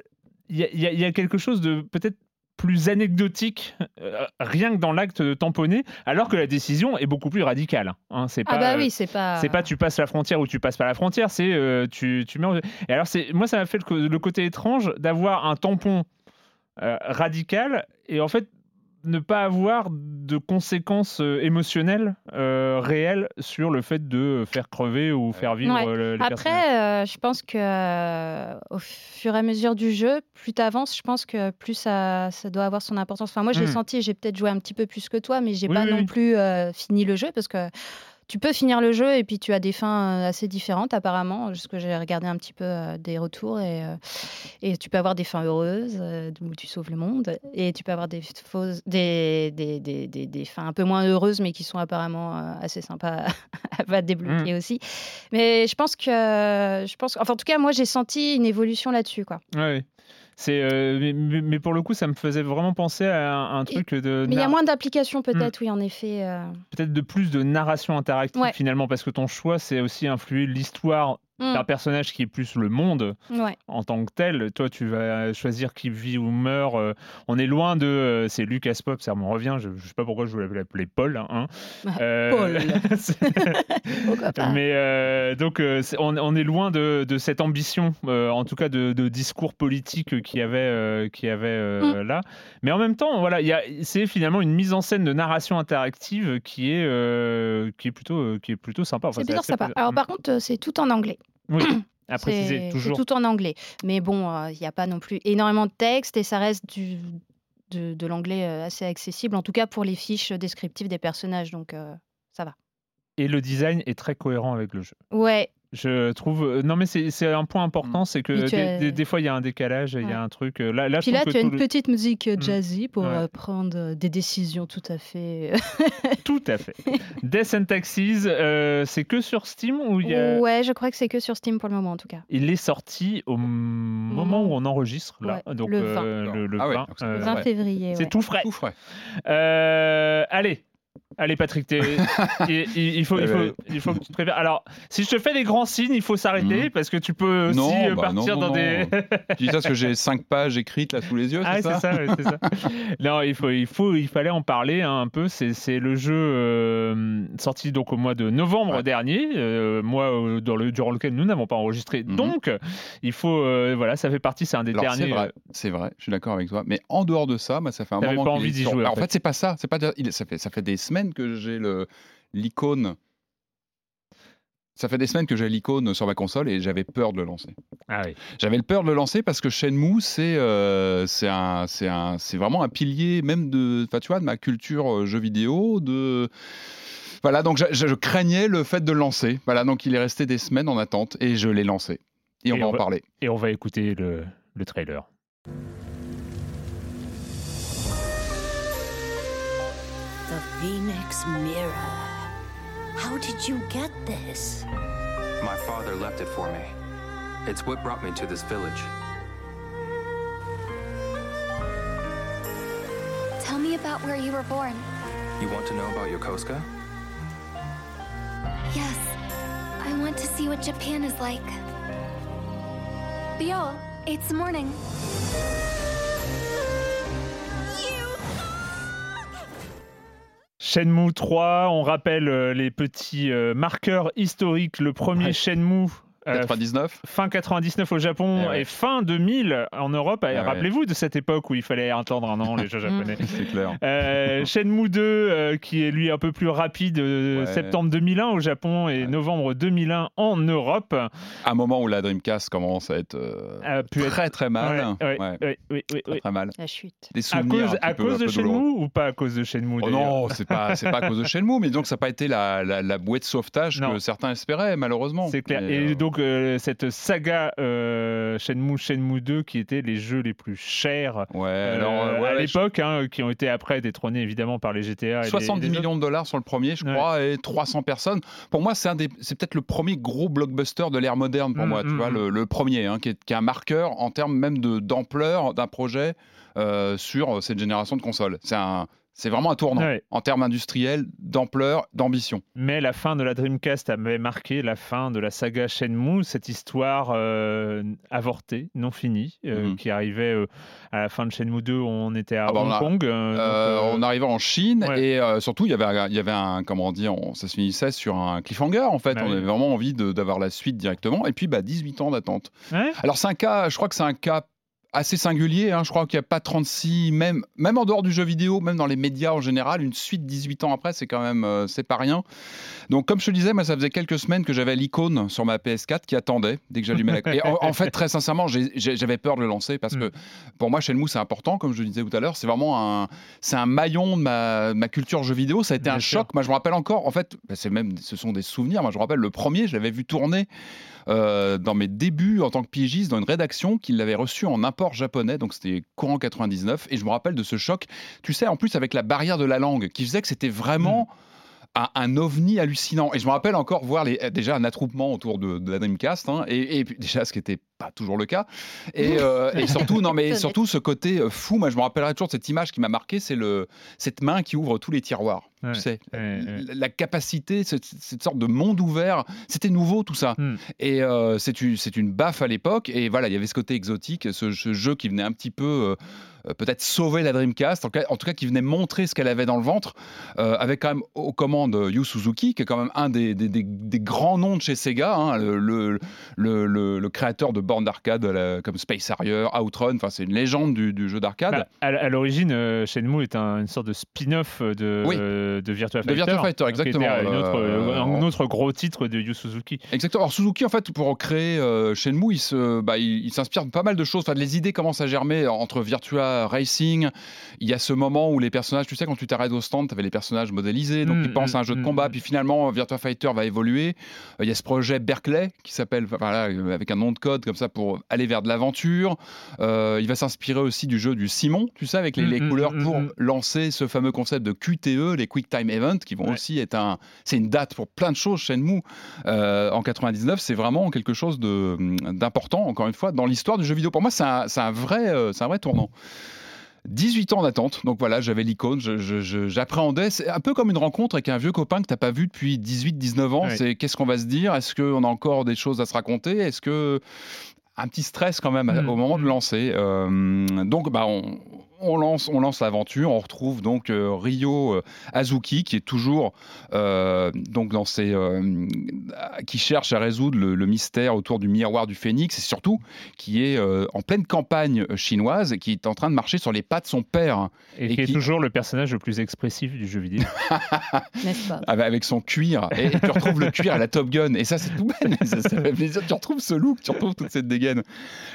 il y, a- y y quelque chose de peut-être plus anecdotique, euh, rien que dans l'acte de tamponner, alors que la décision est beaucoup plus radicale. hein. C'est pas, Ah bah euh, oui, c'est pas. c'est pas tu passes la frontière ou tu passes pas la frontière, c'est euh, tu, tu mets. en- Et alors, c'est moi, ça m'a fait le, côté étrange d'avoir un tampon euh, radical et en fait ne pas avoir de conséquences euh, émotionnelles euh, réelles sur le fait de faire crever ou faire vivre Ouais. euh, les personnages. Après, euh, je pense que euh, au fur et à mesure du jeu, plus tu avances, je pense que plus ça, ça doit avoir son importance. Enfin, moi, je l'ai Mm. senti, j'ai peut-être joué un petit peu plus que toi, mais j'ai Oui, pas oui, non oui. plus euh, fini le jeu parce que tu peux finir le jeu et puis tu as des fins euh, assez différentes apparemment, parce que j'ai regardé un petit peu euh, des retours et, euh, et tu peux avoir des fins heureuses euh, où tu sauves le monde et tu peux avoir des, fausses, des, des, des, des, des fins un peu moins heureuses mais qui sont apparemment euh, assez sympas à, à débloquer aussi. Mais je pense que, je pense, enfin en tout cas moi j'ai senti une évolution là-dessus quoi. Ouais. C'est, euh, mais, pour le coup, ça me faisait vraiment penser à un, un truc de Mais il y a moins d'applications peut-être, oui en effet. euh. peut-être de plus de narration interactive Ouais. finalement, parce que ton choix, c'est aussi influer l'histoire Mm. un personnage qui est plus le monde Ouais. en tant que tel. Toi, tu vas choisir qui vit ou meurt. euh, on est loin de. euh, c'est Lucas Pop, ça m'en revient. Je, je sais pas pourquoi je voulais l'appeler Paul. hein. Euh, Paul. mais euh, donc, on, on est loin de, de cette ambition, euh, en tout cas de, de discours politique qu'il y avait, qu'il y avait euh, là. Mais en même temps, voilà, c'est finalement une mise en scène de narration interactive qui est, qui est plutôt, qui est plutôt sympa. Enfin, C'est plutôt sympa. Alors par contre, c'est tout en anglais. Oui, à préciser toujours. tout en anglais. Mais bon, euh, il n'y a pas non plus énormément de texte et ça reste du, de, de l'anglais euh, assez accessible, en tout cas pour les fiches descriptives des personnages. Donc euh, ça va. Et le design est très cohérent avec le jeu. Ouais, Je trouve. euh, Non, mais c'est un point important, c'est que des, as- des- des fois, il y a un décalage, il y a un truc. euh, Là, là, Puis là, tu as une le- petite musique euh, Mm. jazzy pour Ouais. prendre des décisions tout à fait. Tout à fait. Death and Taxis, euh, c'est que sur Steam ou il y a... Ouais, je crois que c'est que sur Steam pour le moment en tout cas. Il est sorti au moment où on enregistre, là. Ouais, Donc, le euh, 20. le, le Ah ouais, 20, donc c'est euh, Ouais. 20 ouais. février. c'est ouais. tout frais. Tout frais. Euh, allez. Allez Patrick, il, faut, il, faut, il faut que tu te prépares. Alors, si je te fais des grands signes, il faut s'arrêter Mhm. parce que tu peux aussi Non, euh, bah, non, partir non, dans des... non. Tu dis ça parce que j'ai cinq pages écrites là sous les yeux, Ah, c'est ça ça, ouais, c'est ça. non, il faut, il faut, il fallait en parler hein, un peu. C'est, le jeu euh, sorti donc au mois de novembre Ouais. dernier, euh, mois euh, dans le, durant lequel nous n'avons pas enregistré. Mhm. Donc, il faut, voilà, ça fait partie, c'est un des Alors, derniers. c'est vrai, je suis d'accord avec toi. Mais en dehors de ça, moi, ça fait un moment pas envie d'y jouer, en Alors, en fait. fait, c'est pas ça. Pas. Ça fait ça fait des semaines que j'ai l'icône. Ça fait des semaines que j'ai l'icône sur ma console et j'avais peur de le lancer. Ah oui. J'avais le peur de le lancer parce que Shenmue, c'est euh, un, un, vraiment un pilier même de, tu vois, de ma culture euh, jeu vidéo. De voilà, donc je, craignais le fait de le lancer. Voilà, donc il est resté des semaines en attente et je l'ai lancé. Et on Et va on en parler. Et on va écouter le, le trailer. The Phoenix Mirror. How did you get this? My father left it for me. It's what brought me to this village. Tell me about where you were born. You want to know about Yokosuka? Yes, I want to see what Japan is like. Bio, it's morning. Shenmue 3, on rappelle euh, les petits euh, marqueurs historiques. Le premier Ouais. Shenmue. Euh, 99. fin 99 au Japon Eh ouais. et fin 2000 en Europe. ouais. Rappelez-vous de cette époque où il fallait attendre un an les jeux japonais. C'est clair. Euh, Shenmue 2, euh, qui est lui un peu plus rapide, euh, Ouais. septembre 2001 au Japon et Ouais. novembre 2001 en Europe, À un moment où la Dreamcast commence à être euh, a pu être. très très mal. Ouais, ouais, Ouais, ouais, oui, oui, très, oui. très mal. La chute. Des À souvenirs cause, un à peu- cause un de peu douloureux. Shenmue ou pas à cause de Shenmue Oh non, c'est pas c'est pas à cause de Shenmue, mais donc ça n'a pas été la, la, la bouée de sauvetage Non. que certains espéraient malheureusement. C'est clair. Mais, Et euh, donc, euh, cette saga euh, Shenmue, Shenmue 2, qui étaient les jeux les plus chers ouais, euh, alors ouais, à ouais, l'époque, hein, qui ont été après détrônés évidemment par les GTA. Et les- 70 les autres. millions de dollars sur le premier, je crois, et 300 personnes. Pour moi, c'est un des, c'est peut-être le premier gros blockbuster de l'ère moderne pour Mm, moi. Tu mm, vois, mm. le, le premier, hein, qui, est, qui est un marqueur en termes même d'ampleur d'un projet euh, sur cette génération de consoles. C'est un, c'est vraiment un tournant Ouais. en termes industriels, d'ampleur, d'ambition. Mais la fin de la Dreamcast avait marqué la fin de la saga Shenmue, cette histoire euh, avortée, non finie, euh, Mhm. qui arrivait euh, à la fin de Shenmue 2, on était à Ah bah, Hong on a- Kong. donc, on arrivait en Chine ouais. et surtout il y avait un, il y avait un comment on- ça se finissait sur un cliffhanger en fait Bah on oui. avait vraiment envie d'avoir la suite directement et puis bah 18 ans d'attente ouais alors c'est un cas je crois que c'est un cas assez singulier hein. je crois qu'il n'y a pas 36 même même en dehors du jeu vidéo même dans les médias en général une suite 18 ans après c'est quand même euh, c'est pas rien donc comme je te disais moi ça faisait quelques semaines que j'avais l'icône sur ma PS4 qui attendait dès que j'allumais la et en, en fait très sincèrement j'avais peur de le lancer parce que Mm. pour moi Shenmue c'est important comme je le disais tout à l'heure c'est vraiment un c'est un maillon de ma, ma culture jeu vidéo. Ça a été Bien un sûr. choc. Moi, je me rappelle encore. En fait, bah, c'est même, ce sont des souvenirs. Moi, je me rappelle le premier. Je l'avais vu tourner euh, dans mes débuts en tant que pigiste dans une rédaction qui l'avait reçu en import japonais. Donc, c'était courant 99. Et je me rappelle de ce choc. Tu sais, en plus avec la barrière de la langue, qui faisait que c'était vraiment un, un ovni hallucinant. Et je me rappelle encore voir les, déjà un attroupement autour de, de la Dreamcast, hein, et, et déjà ce qui n'était pas toujours le cas. Et, euh, et surtout, non mais surtout ce côté euh, fou. Moi, je me rappellerai toujours de cette image qui m'a marqué, c'est cette main qui ouvre tous les tiroirs. Ouais, tu sais. ouais, ouais. La, capacité, cette, cette sorte de monde ouvert, c'était nouveau tout ça. Hmm. Et euh, c'est une, une baffe à l'époque. Et voilà, il y avait ce côté exotique, ce, ce jeu qui venait un petit peu. euh, euh, peut-être sauver la Dreamcast, en, tout cas qui venait montrer ce qu'elle avait dans le ventre, euh, avec quand même aux commandes Yu Suzuki, qui est quand même un des, des- des- des grands noms de chez Sega, hein, le, le, le- créateur de bornes d'arcade comme Space Harrier, Outrun, enfin c'est une légende du, du jeu d'arcade. Bah, à, à l'origine, Shenmue est un- une sorte de spin-off de, Oui. Euh, de Virtua De Fighter. Virtua Fighter, était exactement. une autre- Euh, un autre gros titre de Yu Suzuki. Exactement. Alors Suzuki, en fait, pour créer euh, Shenmue, il se- bah, il, il s'inspire de pas mal de choses. Enfin, les idées commencent à germer entre Virtua Racing. Il y a ce moment où les personnages, tu sais, quand tu t'arrêtes au stand, tu avais les personnages modélisés, donc Mm, ils pensent à un mm, jeu de mm, combat. mm. Puis finalement, Virtua Fighter va évoluer. Euh, Il y a ce projet Berkeley qui s'appelle, voilà, euh, avec un nom de code comme ça pour aller vers de l'aventure. Euh, il va s'inspirer aussi du jeu du Simon, tu sais, avec les, Mm, les mm, couleurs mm, pour mm. lancer ce fameux concept de QTE, les Quick Time Event, qui vont Ouais. aussi être un. C'est une date pour plein de choses. Shenmue euh, en 99, c'est vraiment quelque chose de- d'important, encore une fois, dans l'histoire du jeu vidéo. Pour moi, c'est un, c'est un vrai, euh, c'est un vrai tournant. 18 ans d'attente, donc voilà, j'avais l'icône, j'appréhendais. C'est un peu comme une rencontre avec un vieux copain que t'as pas vu depuis 18-19 ans. C'est qu'est-ce qu'on va se dire? Est-ce qu'on a encore des choses à se raconter? Est-ce que un petit stress quand même Mm. au moment de lancer. Euh, donc, bah, on, on lance, on lance l'aventure. On retrouve donc euh, Ryo euh, Azuki qui est toujours euh, donc dans ses, euh, qui cherche à résoudre le, le mystère autour du miroir du phénix et surtout qui est euh, en pleine campagne chinoise et qui est en train de marcher sur les pas de son père. Et, Et qui est qui- toujours le personnage le plus expressif du jeu vidéo. N'est-ce pas? Avec avec son cuir. Et, et tu retrouves le cuir à la Top Gun. Et ça c'est tout bête. Mais ça, ça fait plaisir. Tu retrouves ce look tu retrouves toute cette dégaine.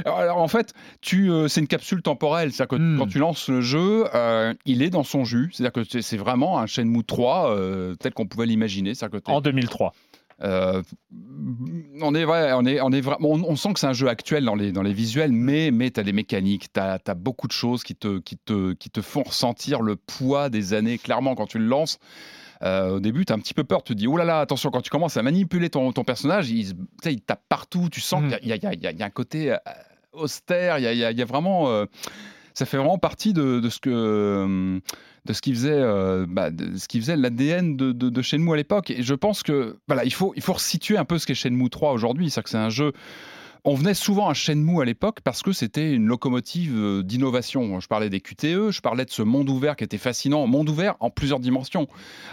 Alors, alors, en fait tu euh, c'est une capsule temporelle. C'est-à-dire que Hmm. quand tu lances le jeu euh, il est dans son jus c'est-à-dire que c'est- vraiment un Shenmue 3 euh, tel qu'on pouvait l'imaginer en 2003. euh, on est vrai, on est, on est vraiment, on, on sent que c'est un jeu actuel dans les, dans les visuels, mais, mais tu as des mécaniques, tu as, beaucoup de choses qui te, qui, te, qui te font ressentir le poids des années. Clairement, quand tu le lances, euh, au début, tu as un petit peu peur, tu te dis, oh là là, attention, quand tu commences à manipuler ton, ton personnage, il, il tape partout, tu sens Mhm. qu'il y y y y a un côté austère, il y a, a- a vraiment... euh, ça fait vraiment partie de, de ce que... de ce qui faisait, euh, bah, de ce qui faisait l'ADN de, de, de Shenmue à l'époque. Et je pense que voilà, il faut, il faut resituer un peu ce qu'est Shenmue 3 aujourd'hui. C'est-à-dire que c'est un jeu. On venait souvent à Shenmue à l'époque parce que c'était une locomotive euh, d'innovation. Je parlais des QTE, je parlais de ce monde ouvert qui était fascinant. Monde ouvert en plusieurs dimensions.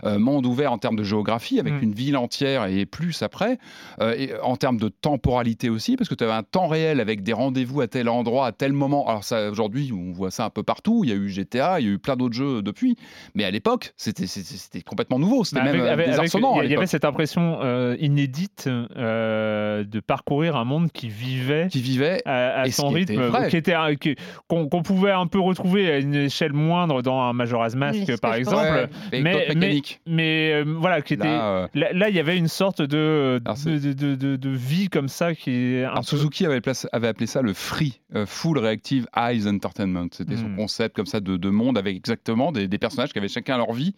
Euh, monde ouvert en termes de géographie, avec Mm. une ville entière et plus après. Euh, et en termes de temporalité aussi, parce que tu avais un temps réel avec des rendez-vous à tel endroit, à tel moment. Alors ça, aujourd'hui, on voit ça un peu partout. Il y a eu GTA, il y a eu plein d'autres jeux depuis. Mais à l'époque, c'était c'était- c'était complètement nouveau. C'était Bah, même avec- avec- il y, avait cette impression euh, inédite de parcourir un monde qui vivait Qui vivait à, à son qui rythme, était vrai. qui était un- qui- qu'on qu'on pouvait un peu retrouver à une échelle moindre dans un Majora's Mask, Oui, par exemple. Ouais, mais- mais-. Mais euh, voilà, qui était. Là, euh, Là, là, il y avait une sorte de, de, de, de- de vie comme ça qui est un Alors, peu- Suzuki avait, place- avait appelé ça le free, euh, full reactive eyes entertainment. C'était son Mm. concept comme ça de, de monde avec exactement des, des personnages qui avaient chacun leur vie.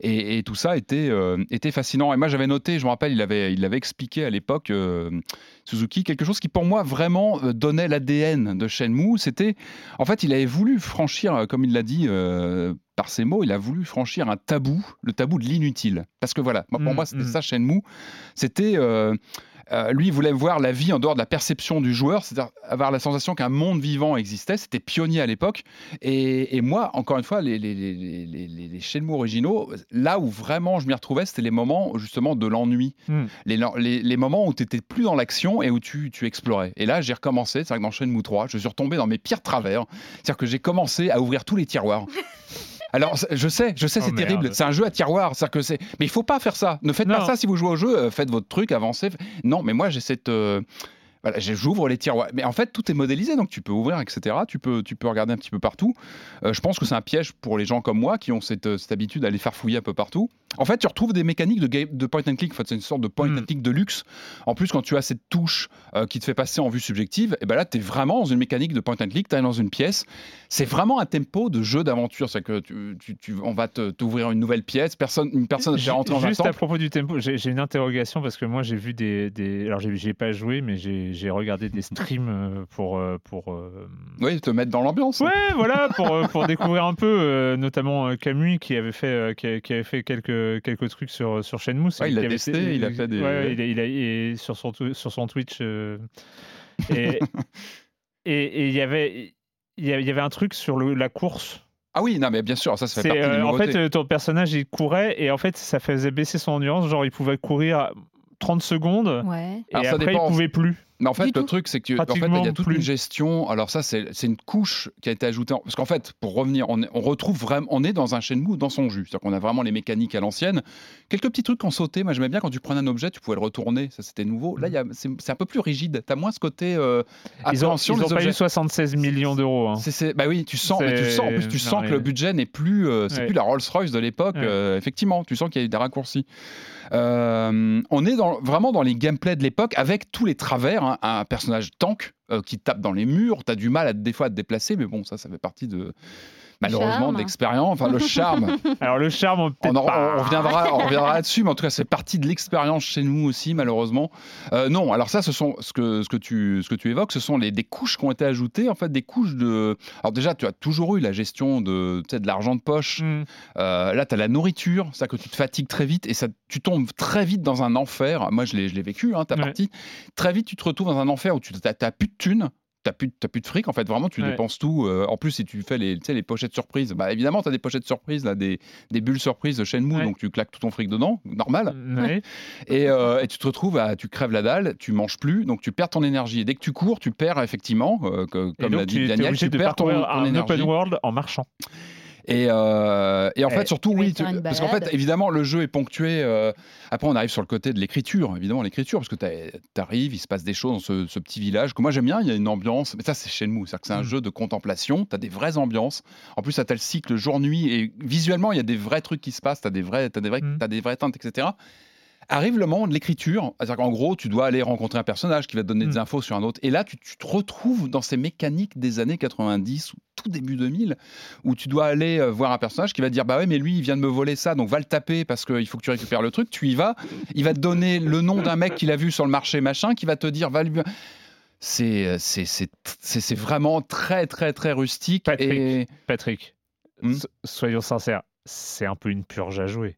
Et, et tout ça était, euh, était fascinant. Et moi, j'avais noté, je me rappelle, il avait, il avait expliqué à l'époque, euh, Suzuki, quelque chose qui pour moi vraiment euh, donnait l'ADN de Shenmue. C'était, en fait, il avait voulu franchir, euh, comme il l'a dit euh, par ses mots, il a voulu franchir un tabou, le tabou de l'inutile. Parce que voilà, pour Mm, moi, c'était mm. ça Shenmue. C'était. euh, euh, lui, il voulait voir la vie en dehors de la perception du joueur, c'est-à-dire avoir la sensation qu'un monde vivant existait. C'était pionnier à l'époque. Et, et moi, encore une fois, les, les, les, les, les- les Shenmue originaux, là où vraiment je m'y retrouvais, c'était les moments justement de l'ennui. Hmm. Les, les, les moments où tu n'étais plus dans l'action et où tu, tu explorais. Et là, j'ai recommencé, c'est vrai que dans Shenmue 3, je suis retombé dans mes pires travers. C'est-à-dire que j'ai commencé à ouvrir tous les tiroirs. Alors, je sais, je sais, Oh, c'est terrible. C'est un jeu à tiroir. Que c'est. Mais il faut pas faire ça. Ne faites Non. pas ça si vous jouez au jeu. euh, Faites votre truc, avancez. Non, mais moi, j'ai cette. euh, Voilà, j'ouvre les tiroirs. Mais en fait, tout est modélisé, donc tu peux ouvrir, etc. Tu peux, tu peux regarder un petit peu partout. Euh, je pense que c'est un piège pour les gens comme moi qui ont cette, cette habitude d'aller faire fouiller un peu partout. En fait, tu retrouves des mécaniques de, game- de point and click. En fait, c'est une sorte de point Mm. and click de luxe. En plus, quand tu as cette touche euh, qui te fait passer en vue subjective, et ben là, tu es vraiment dans une mécanique de point and click. Tu es dans une pièce. C'est vraiment un tempo de jeu d'aventure. C'est que tu, tu- tu- on va t'ouvrir une nouvelle pièce. Personne, une personne va rentrer un Juste à propos du tempo, j'ai une interrogation parce que moi j'ai vu des, des- alors j'ai pas joué mais j'ai regardé des streams euh, pour euh, pour Oui, te mettre dans l'ambiance. ouais voilà pour pour découvrir un peu notamment Camus qui avait fait qui avait fait quelques quelques trucs sur sur Shenmue. Ouais, il qui avait testé, il a fait des- ouais, il a, il a- et sur son sur son Twitch euh, et et il y avait il y avait- il un truc sur le- la course. Ah oui, non, mais bien sûr, ça, ça fait partie euh, en fait, euh, ton personnage, il courait et en fait, ça faisait baisser son endurance. Genre, il pouvait courir 30 secondes Ouais. et Alors, ça après, dépend. il pouvait plus. Mais en fait, Du le tout. truc, c'est que en fait, il y a toute plus. une gestion. Alors ça, c'est une couche qui a été ajoutée. en- Parce qu'en fait, pour revenir, on, est- on retrouve vraiment, on est dans un Shenmue dans son jus. C'est-à-dire qu'on a vraiment les mécaniques à l'ancienne. Quelques petits trucs qu'on sautait. Moi, j'aimais bien quand tu prenais un objet, tu pouvais le retourner. Ça, c'était nouveau. Là, c'est un peu plus rigide. T'as moins ce côté euh, Ils ont, ils ont pas objets. eu 76 millions d'euros. hein. Bah oui, tu sens, mais tu sens, en plus, tu non, sens mais- que le budget n'est plus, euh, c'est Ouais. plus la Rolls Royce de l'époque. Ouais. euh, effectivement, tu sens qu'il y a eu des raccourcis. Euh, on est vraiment dans les gameplays de l'époque avec tous les travers. hein. Un personnage tank euh, qui tape dans les murs, t'as du mal des fois à te déplacer, mais bon, ça, ça fait partie de malheureusement charme. de l'expérience, enfin le charme. Alors, le charme, On, peut-être en- pas. on reviendra, on reviendra là-dessus, mais en tout cas, c'est partie de l'expérience chez nous aussi, malheureusement. Euh, non, alors ça, ce sont ce que, ce que, tu, ce que tu évoques, ce sont les, des couches qui ont été ajoutées, en fait, des couches de. Alors déjà, tu as toujours eu la gestion de, de l'argent de poche. Hmm. Euh, là, tu as la nourriture, c'est que tu te fatigues très vite et ça, tu tombes très vite dans un enfer. Moi, je l'ai je l'ai vécu, hein, ta Ouais. partie. Très vite, tu te retrouves dans un enfer où tu n'as plus de thunes. T'as plus, t'as plus de fric, en fait, vraiment, tu Ouais. dépenses tout. Euh, en plus, si tu fais les, tu sais, les pochettes surprises, bah évidemment, tu as des pochettes surprises, là, des, des bulles surprises de Shenmue, Ouais. donc tu claques tout ton fric dedans, normal. Ouais. Et, euh, et tu te retrouves à, tu crèves la dalle, tu manges plus, donc tu perds ton énergie. Et dès que tu cours, tu perds effectivement, euh, que- comme l'a dit Daniel, tu perds ton, ton un énergie. open world en marchant. Et, euh, et en Eh, fait, surtout, tu vas oui, parce qu'en fait, évidemment, le jeu est ponctué. euh, après, on arrive sur le côté de l'écriture, évidemment, l'écriture, parce que tu arrives, il se passe des choses dans ce, ce petit village que moi j'aime bien. Il y a une ambiance, mais ça, c'est chez nous, c'est-à-dire que c'est un Mm. jeu de contemplation. Tu as des vraies ambiances. En plus, tu as le cycle jour-nuit et visuellement, il y a des vrais trucs qui se passent. Tu as des vrais, t'as des vrais, Mm. t'as des vraies teintes, etc. Arrive le moment de l'écriture, c'est-à-dire qu'en gros, tu dois aller rencontrer un personnage qui va te donner des Mm. infos sur un autre. Et là, tu, tu te retrouves dans ces mécaniques des années 90 ou tout début 2000, où tu dois aller euh, voir un personnage qui va te dire Bah ouais, mais lui, il vient de me voler ça, donc va le taper parce qu'il faut que tu récupères le truc. Tu y vas, il va te donner le nom d'un mec qu'il a vu sur le marché, machin, qui va te dire Va lui. C'est c'est- c'est- c'est- c'est vraiment très, très, très rustique. Patrick. Et... Patrick, Hmm. so- soyons sincères, c'est un peu une purge à jouer.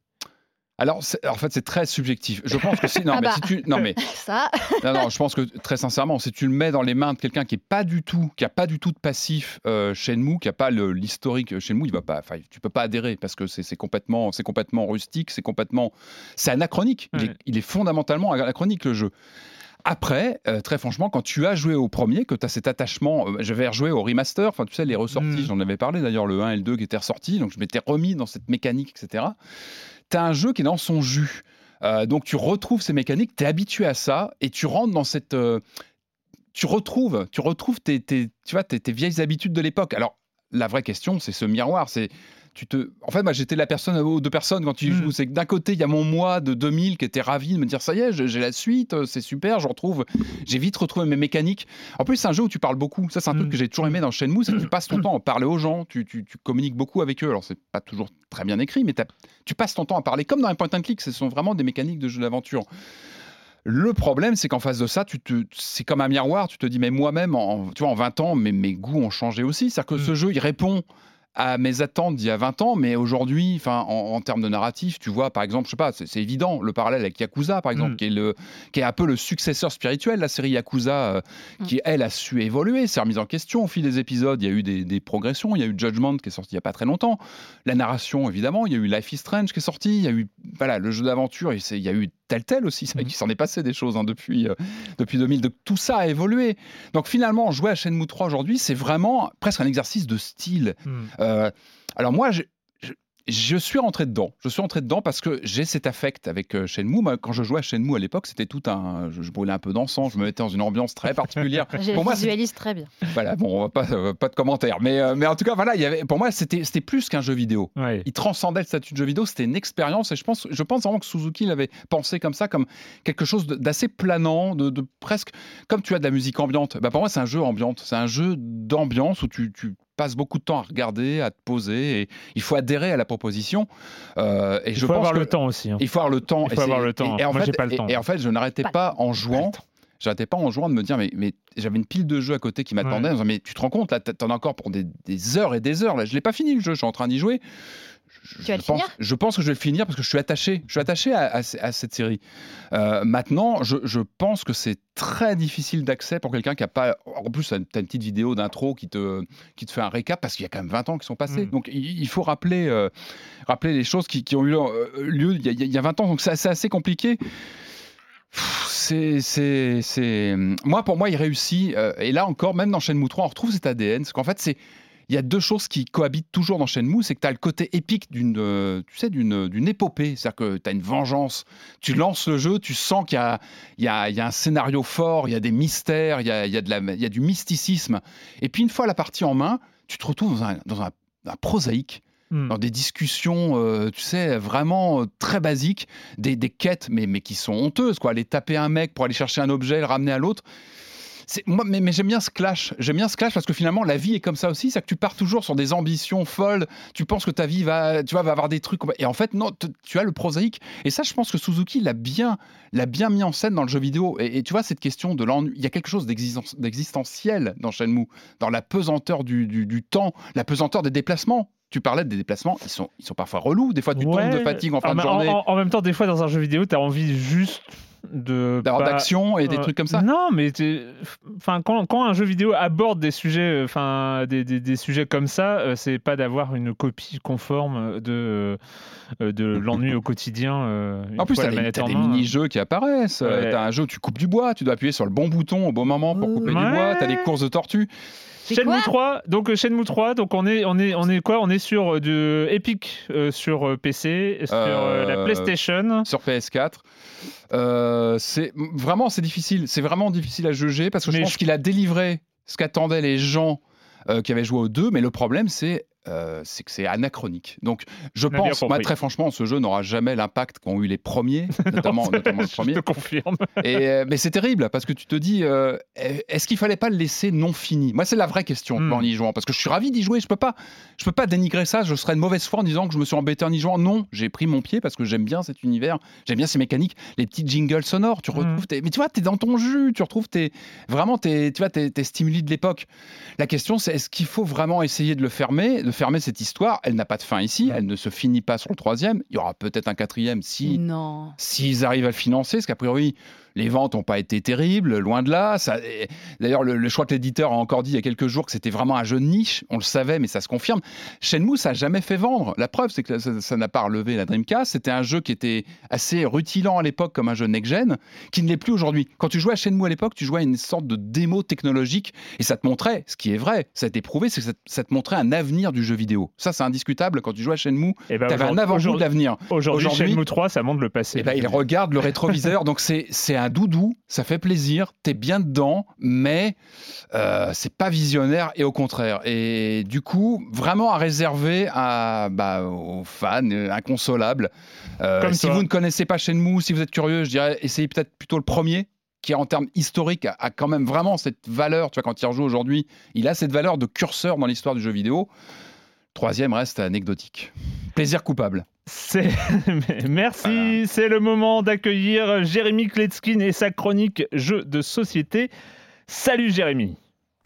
Alors, en fait, c'est très subjectif. Je pense que si. Non, Ah mais bah. si tu. Non, mais. Ça, Non, non, je pense que très sincèrement, si tu le mets dans les mains de quelqu'un qui est pas du tout, qui a pas du tout de passif euh, Shenmue, qui a pas l'historique Shenmue, il va pas, enfin, tu peux pas adhérer parce que c'est complètement, c'est complètement rustique, c'est complètement, c'est anachronique. Il, est, Ouais. il est fondamentalement anachronique le jeu. Après, euh, très franchement, quand tu as joué au premier, que tu as cet attachement, euh, je vais rejouer au remaster, enfin tu sais, les ressorties, Mm. j'en avais parlé d'ailleurs, le 1 et le 2 qui étaient ressortis, donc je m'étais remis dans cette mécanique, etc. Tu as un jeu qui est dans son jus. Euh, donc tu retrouves ces mécaniques, tu es habitué à ça, et tu rentres dans cette... euh, tu retrouves, tu retrouves tes, tu vois, tes vieilles habitudes de l'époque. Alors, la vraie question, c'est ce miroir, c'est... Tu te... En fait, moi, j'étais la personne aux deux personnes quand tu y Mm. joues. C'est que d'un côté, il y a mon moi de 2000 qui était ravi de me dire ça y est, j'ai la suite, euh, c'est super, je retrouve. J'ai vite retrouvé mes mécaniques. En plus, c'est un jeu où tu parles beaucoup. Ça, c'est un truc Mm. que j'ai toujours aimé dans Shenmue, c'est que tu passes ton temps à parler aux gens, tu, tu- tu communiques beaucoup avec eux. Alors, c'est pas toujours très bien écrit, mais tu passes ton temps à parler comme dans un point and click. Ce sont vraiment des mécaniques de jeu d'aventure. Le problème, c'est qu'en face de ça, tu te, c'est comme un miroir. Tu te dis, mais moi-même, en, tu vois, en 20 ans, mes, mes goûts ont changé aussi. C'est-à-dire que ce jeu, il répond à mes attentes d'il y a 20 ans, mais aujourd'hui, enfin, en, en termes de narratif, tu vois, par exemple, je sais pas, c'est, c'est évident, le parallèle avec Yakuza, par exemple, Mm. qui, est le, qui est un peu le successeur spirituel de la série Yakuza, euh, qui, elle, a su évoluer, s'est remise en question au fil des épisodes. Il y a eu des, des progressions. Il y a eu Judgment qui est sorti il y a pas très longtemps. La narration, évidemment. Il y a eu Life is Strange qui est sorti. Il y a eu, voilà, le jeu d'aventure. et c'est- Il y a eu Telltale aussi. C'est vrai Mhm. qu'il s'en est passé des choses hein, depuis, euh, depuis 2000. Donc, tout ça a évolué. Donc, finalement, jouer à Shenmue 3 aujourd'hui, c'est vraiment presque un exercice de style. Hmm. Euh, alors moi, je, suis rentré dedans. Je suis rentré dedans parce que j'ai cet affect avec euh, Shenmue. Moi, quand je jouais à Shenmue à l'époque, c'était tout un... Je, je brûlais un peu d'encens, je me mettais dans une ambiance très particulière. je Pour moi, visualise très bien. voilà, bon, on va pas, euh, pas de commentaires. Mais, euh, mais en tout cas, voilà, il y avait, pour moi, c'était c'était plus qu'un jeu vidéo. Ouais. Il transcendait le statut de jeu vidéo, c'était une expérience et je pense, je pense vraiment que Suzuki l'avait pensé comme ça, comme quelque chose d'assez planant, de, de presque comme tu as de la musique ambiante. Bah, pour moi, c'est un jeu ambiante, c'est un jeu d'ambiance où tu, tu passes beaucoup de temps à regarder, à te poser et il faut adhérer à la proposition. Euh, et Il je faut pense avoir que le temps aussi. hein. Il faut avoir le temps. Il et faut avoir c'est- le temps. Et, et en Moi, fait, j'ai pas le et- temps. Et, en fait, je n'arrêtais Pas en jouant. J'arrêtais pas en jouant de me dire, mais, mais j'avais une pile de jeux à côté qui m'attendaient. en disant, Mais tu te rends compte, là, t'en as encore pour des, des heures et des heures. Là, je l'ai pas fini le jeu, je suis en train d'y jouer. Je, Tu vas le pense, finir je pense que je vais le finir parce que je suis attaché. Je suis attaché à, à ce- à cette série. Euh, maintenant, je, je pense que c'est très difficile d'accès pour quelqu'un qui a pas. En plus, tu as une petite vidéo d'intro qui te, qui te fait un récap parce qu'il y a quand même 20 ans qui sont passés. Mm. Donc, il, il faut rappeler, euh, rappeler les choses qui, qui ont eu euh, lieu il y, a, il y a 20 ans. Donc, c'est assez, assez compliqué. C'est, c'est, c'est... Moi, pour moi, il réussit. euh, et là encore, même dans Shenmue 3, on retrouve cet ADN. Parce qu'en fait, c'est... il y a deux choses qui cohabitent toujours dans Shenmue. C'est que tu as le côté épique d'une, euh, tu sais, d'une, d'une épopée. C'est-à-dire que tu as une vengeance. Tu lances le jeu, tu sens qu'il y a, il y a, il y a un scénario fort, il y a des mystères, il y a, il y a, de la, il y a du mysticisme. Et puis, une fois la partie en main, tu te retrouves dans un, dans un, un prosaïque Hmm. dans des discussions, euh, tu sais, vraiment euh, très basiques, des, des quêtes, mais, mais qui sont honteuses, quoi. Aller taper un mec pour aller chercher un objet, le ramener à l'autre. C'est, moi, mais, mais j'aime bien ce clash. J'aime bien ce clash parce que finalement, la vie est comme ça aussi. C'est que tu pars toujours sur des ambitions folles. Tu penses que ta vie va, tu vois, va avoir des trucs. Et en fait, non, tu as le prosaïque. Et ça, je pense que Suzuki l'a bien, l'a bien mis en scène dans le jeu vidéo. Et, et tu vois, cette question de l'ennui, il y a quelque chose d'existen- d'existentiel dans Shenmue, dans la pesanteur du, du- du temps, la pesanteur des déplacements. Tu parlais des déplacements, ils sont, ils sont parfois relous. Des fois, tu tombes de Ouais. fatigue en fin en, de journée, en- en même temps, des fois, dans un jeu vidéo, tu as envie juste de. pas- d'action et des Euh, trucs comme ça. Non, mais enfin, quand, quand un jeu vidéo aborde des sujets, enfin, des, des- des sujets comme ça, euh, c'est pas d'avoir une copie conforme de, euh, de l'ennui au quotidien. euh, En plus, t'as des, des mini-jeux qui apparaissent. Euh, Ouais. T'as un jeu où tu coupes du bois, tu dois appuyer sur le bon bouton au bon moment pour couper du bois. T'as des courses de tortues. Shenmue quoi 3, donc euh, Shenmue 3, donc on est on est on est quoi? On est sur euh, de Epic euh, sur PC, sur euh, la PlayStation. sur PS4. Euh, c'est vraiment c'est difficile, c'est vraiment difficile à juger parce que je Mais pense je- qu'il a délivré ce qu'attendaient les gens euh, qui avaient joué aux deux, mais le problème c'est euh, c'est que c'est anachronique. Donc je pense, moi, compris. très franchement, ce jeu n'aura jamais l'impact qu'ont eu les premiers, notamment, notamment le premier. Je te confirme. Et, euh, mais c'est terrible parce que tu te dis, euh, est-ce qu'il fallait pas le laisser non fini? Moi, c'est la vraie question Hmm. en y jouant parce que je suis ravi d'y jouer. Je peux pas, je peux pas dénigrer ça. Je serais de mauvaise foi en disant que je me suis embêté en y jouant. Non, j'ai pris mon pied parce que j'aime bien cet univers, j'aime bien ces mécaniques, les petits jingles sonores. Tu Hmm. retrouves, tes- mais tu vois, t'es dans ton jus. Tu retrouves tes, vraiment tes, tu vois, tes, tes stimuli de l'époque. La question, c'est est-ce qu'il faut vraiment essayer de le fermer, de fermer cette histoire Elle n'a pas de fin ici. Elle ne se finit pas sur le troisième. Il y aura peut-être un quatrième si s'ils arrivent à le financer, parce qu'a priori, les ventes n'ont pas été terribles, loin de là. D'ailleurs, le, le- je crois que l'éditeur a encore dit il y a quelques jours que c'était vraiment un jeu de niche. On le savait, mais ça se confirme. Shenmue, ça n'a jamais fait vendre. La preuve, c'est que ça- n'a pas relevé la Dreamcast. C'était un jeu qui était assez rutilant à l'époque comme un jeu next-gen, qui ne l'est plus aujourd'hui. Quand tu jouais à Shenmue à l'époque, tu jouais à une sorte de démo technologique et ça te montrait, ce qui est vrai, ça a été prouvé, c'est que ça, te- montrait un avenir du jeu vidéo. Ça, c'est indiscutable. Quand tu jouais à Shenmue, Et ben, tu avais un avant-goût de aujourd'hui- l'avenir. Aujourd'hui, Aujourd'hui- Shenmue 3, ça montre le passé. Eh ben, il regarde le rétroviseur, donc c'est c'est un doudou, ça fait plaisir, t'es bien dedans, mais euh, c'est pas visionnaire et au contraire. Et du coup, vraiment à réserver à, bah, aux fans inconsolables. Euh, Comme si toi. vous ne connaissez pas Shenmue, si vous êtes curieux, je dirais essayez peut-être plutôt le premier qui en termes historiques a, a quand même vraiment cette valeur, tu vois, quand il rejoue aujourd'hui, il a cette valeur de curseur dans l'histoire du jeu vidéo. Troisième reste anecdotique. Plaisir coupable. C'est... Merci, c'est le moment d'accueillir Jérémy Kletskin et sa chronique Jeux de société. Salut Jérémy.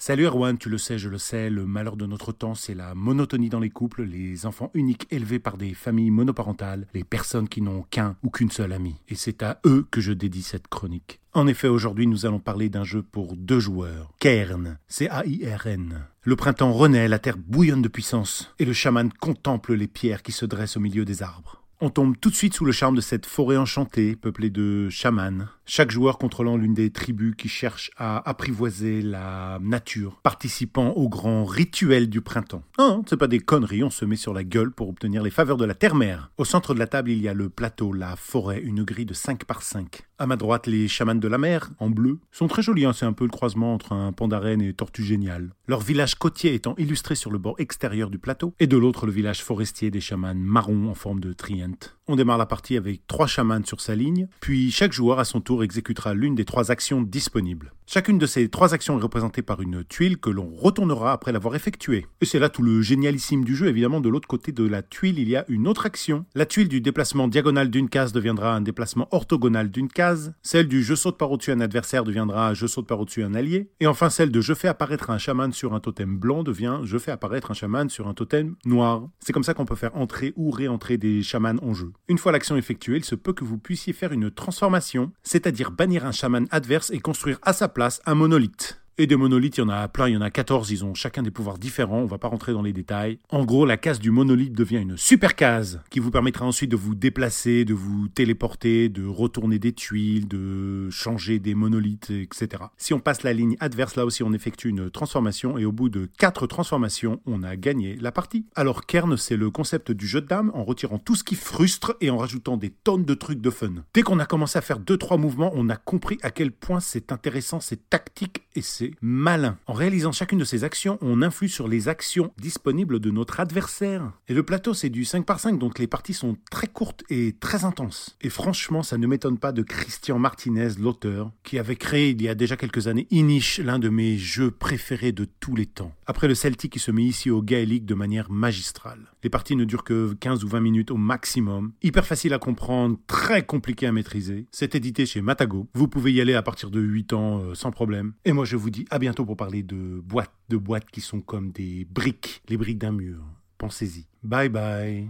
Salut Erwan, tu le sais, je le sais, le malheur de notre temps, c'est la monotonie dans les couples, les enfants uniques élevés par des familles monoparentales, les personnes qui n'ont qu'un ou qu'une seule amie. Et c'est à eux que je dédie cette chronique. En effet, aujourd'hui, nous allons parler d'un jeu pour deux joueurs. Cairn, C-A-I-R-N. Le printemps renaît, la terre bouillonne de puissance, et le chaman contemple les pierres qui se dressent au milieu des arbres. On tombe tout de suite sous le charme de cette forêt enchantée, peuplée de chamans, chaque joueur contrôlant l'une des tribus qui cherchent à apprivoiser la nature, participant au grand rituel du printemps. Non, c'est pas des conneries, on se met sur la gueule pour obtenir les faveurs de la terre-mère. Au centre de la table, il y a le plateau, la forêt, une grille de 5 par 5. À ma droite, les chamans de la mer, en bleu, sont très jolis, hein, c'est un peu le croisement entre un pandarène et tortue géniale. Leur village côtier étant illustré sur le bord extérieur du plateau, et de l'autre le village forestier des chamans marrons en forme de triente. On démarre la partie avec trois chamans sur sa ligne, puis chaque joueur à son tour exécutera l'une des trois actions disponibles. Chacune de ces trois actions est représentée par une tuile que l'on retournera après l'avoir effectuée. Et c'est là tout le génialissime du jeu, évidemment, de l'autre côté de la tuile, il y a une autre action. La tuile du déplacement diagonal d'une case deviendra un déplacement orthogonal d'une case, celle du je saute par au-dessus un adversaire deviendra je saute par au-dessus un allié, et enfin celle de je fais apparaître un chaman sur un totem blanc devient je fais apparaître un chaman sur un totem noir. C'est comme ça qu'on peut faire entrer ou réentrer des chamans en jeu. Une fois l'action effectuée, il se peut que vous puissiez faire une transformation, c'est-à-dire bannir un chaman adverse et construire à sa place place un monolithe. Et des monolithes, il y en a plein, il y en a 14, ils ont chacun des pouvoirs différents, on va pas rentrer dans les détails. En gros, la case du monolithe devient une super case qui vous permettra ensuite de vous déplacer, de vous téléporter, de retourner des tuiles, de changer des monolithes, etc. Si on passe la ligne adverse, là aussi on effectue une transformation et au bout de 4 transformations, on a gagné la partie. Alors Kern, c'est le concept du jeu de dames en retirant tout ce qui frustre et en rajoutant des tonnes de trucs de fun. Dès qu'on a commencé à faire 2-3 mouvements, on a compris à quel point c'est intéressant, c'est tactique et c'est malin. En réalisant chacune de ces actions, on influe sur les actions disponibles de notre adversaire. Et le plateau, c'est du 5 par 5, donc les parties sont très courtes et très intenses. Et franchement, ça ne m'étonne pas de Christian Martinez, l'auteur, qui avait créé il y a déjà quelques années Inish, l'un de mes jeux préférés de tous les temps. Après le Celtic qui se met ici au Gaelic de manière magistrale. Les parties ne durent que 15 ou 20 minutes au maximum. Hyper facile à comprendre, très compliqué à maîtriser. C'est édité chez Matago. Vous pouvez y aller à partir de 8 ans euh, sans problème. Et moi je vous dis à bientôt pour parler de boîtes, de boîtes qui sont comme des briques, les briques d'un mur. Pensez-y. Bye bye.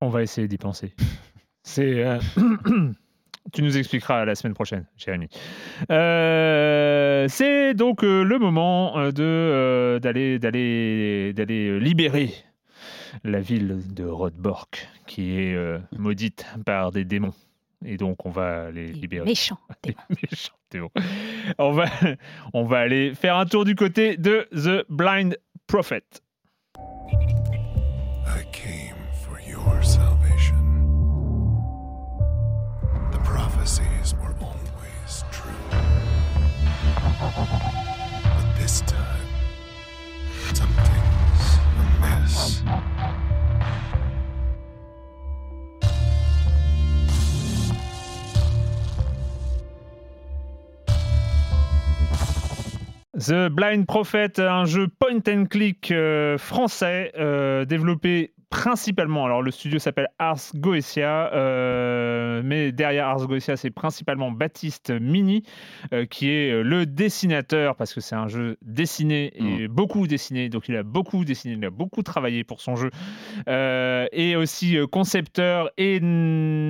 On va essayer d'y penser. C'est. Euh, tu nous expliqueras la semaine prochaine, Jérémy. Euh, c'est donc le moment de d'aller d'aller d'aller libérer la ville de Rodbork, qui est maudite par des démons. Et donc, on va les libérer. Méchants. méchants On va, on va aller faire un tour du côté de The Blind Prophet. I came for your salvation. The prophecies were always true. But this time, something's amiss. The Blind Prophet, un jeu point and click euh, français euh, développé principalement, alors le studio s'appelle Ars Goetia, euh, mais derrière Ars Goetia, c'est principalement Baptiste Mini, euh, qui est euh, le dessinateur, parce que c'est un jeu dessiné, et mm. beaucoup dessiné, donc il a beaucoup dessiné, il a beaucoup travaillé pour son jeu, et aussi concepteur et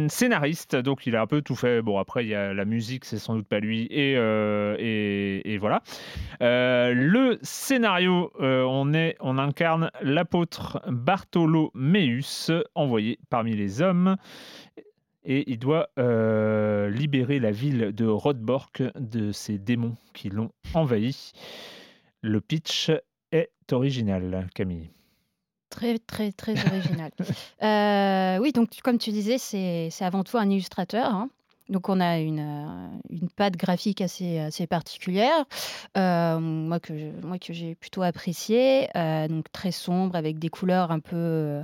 scénariste, donc il a un peu tout fait. Bon, après, il y a la musique, c'est sans doute pas lui, et, et, et voilà. le scénario, on, est, on incarne l'apôtre Bartolo Meus, envoyé parmi les hommes. Et il doit euh, libérer la ville de Rodbork de ces démons qui l'ont envahi. Le pitch est original, Camille. Très, très, très original. Euh, oui, donc comme tu disais, c'est avant tout un illustrateur. Hein. Donc on a une, euh, une patte graphique assez, assez particulière, euh, moi que moi que j'ai plutôt apprécié, euh, donc très sombre avec des couleurs un peu,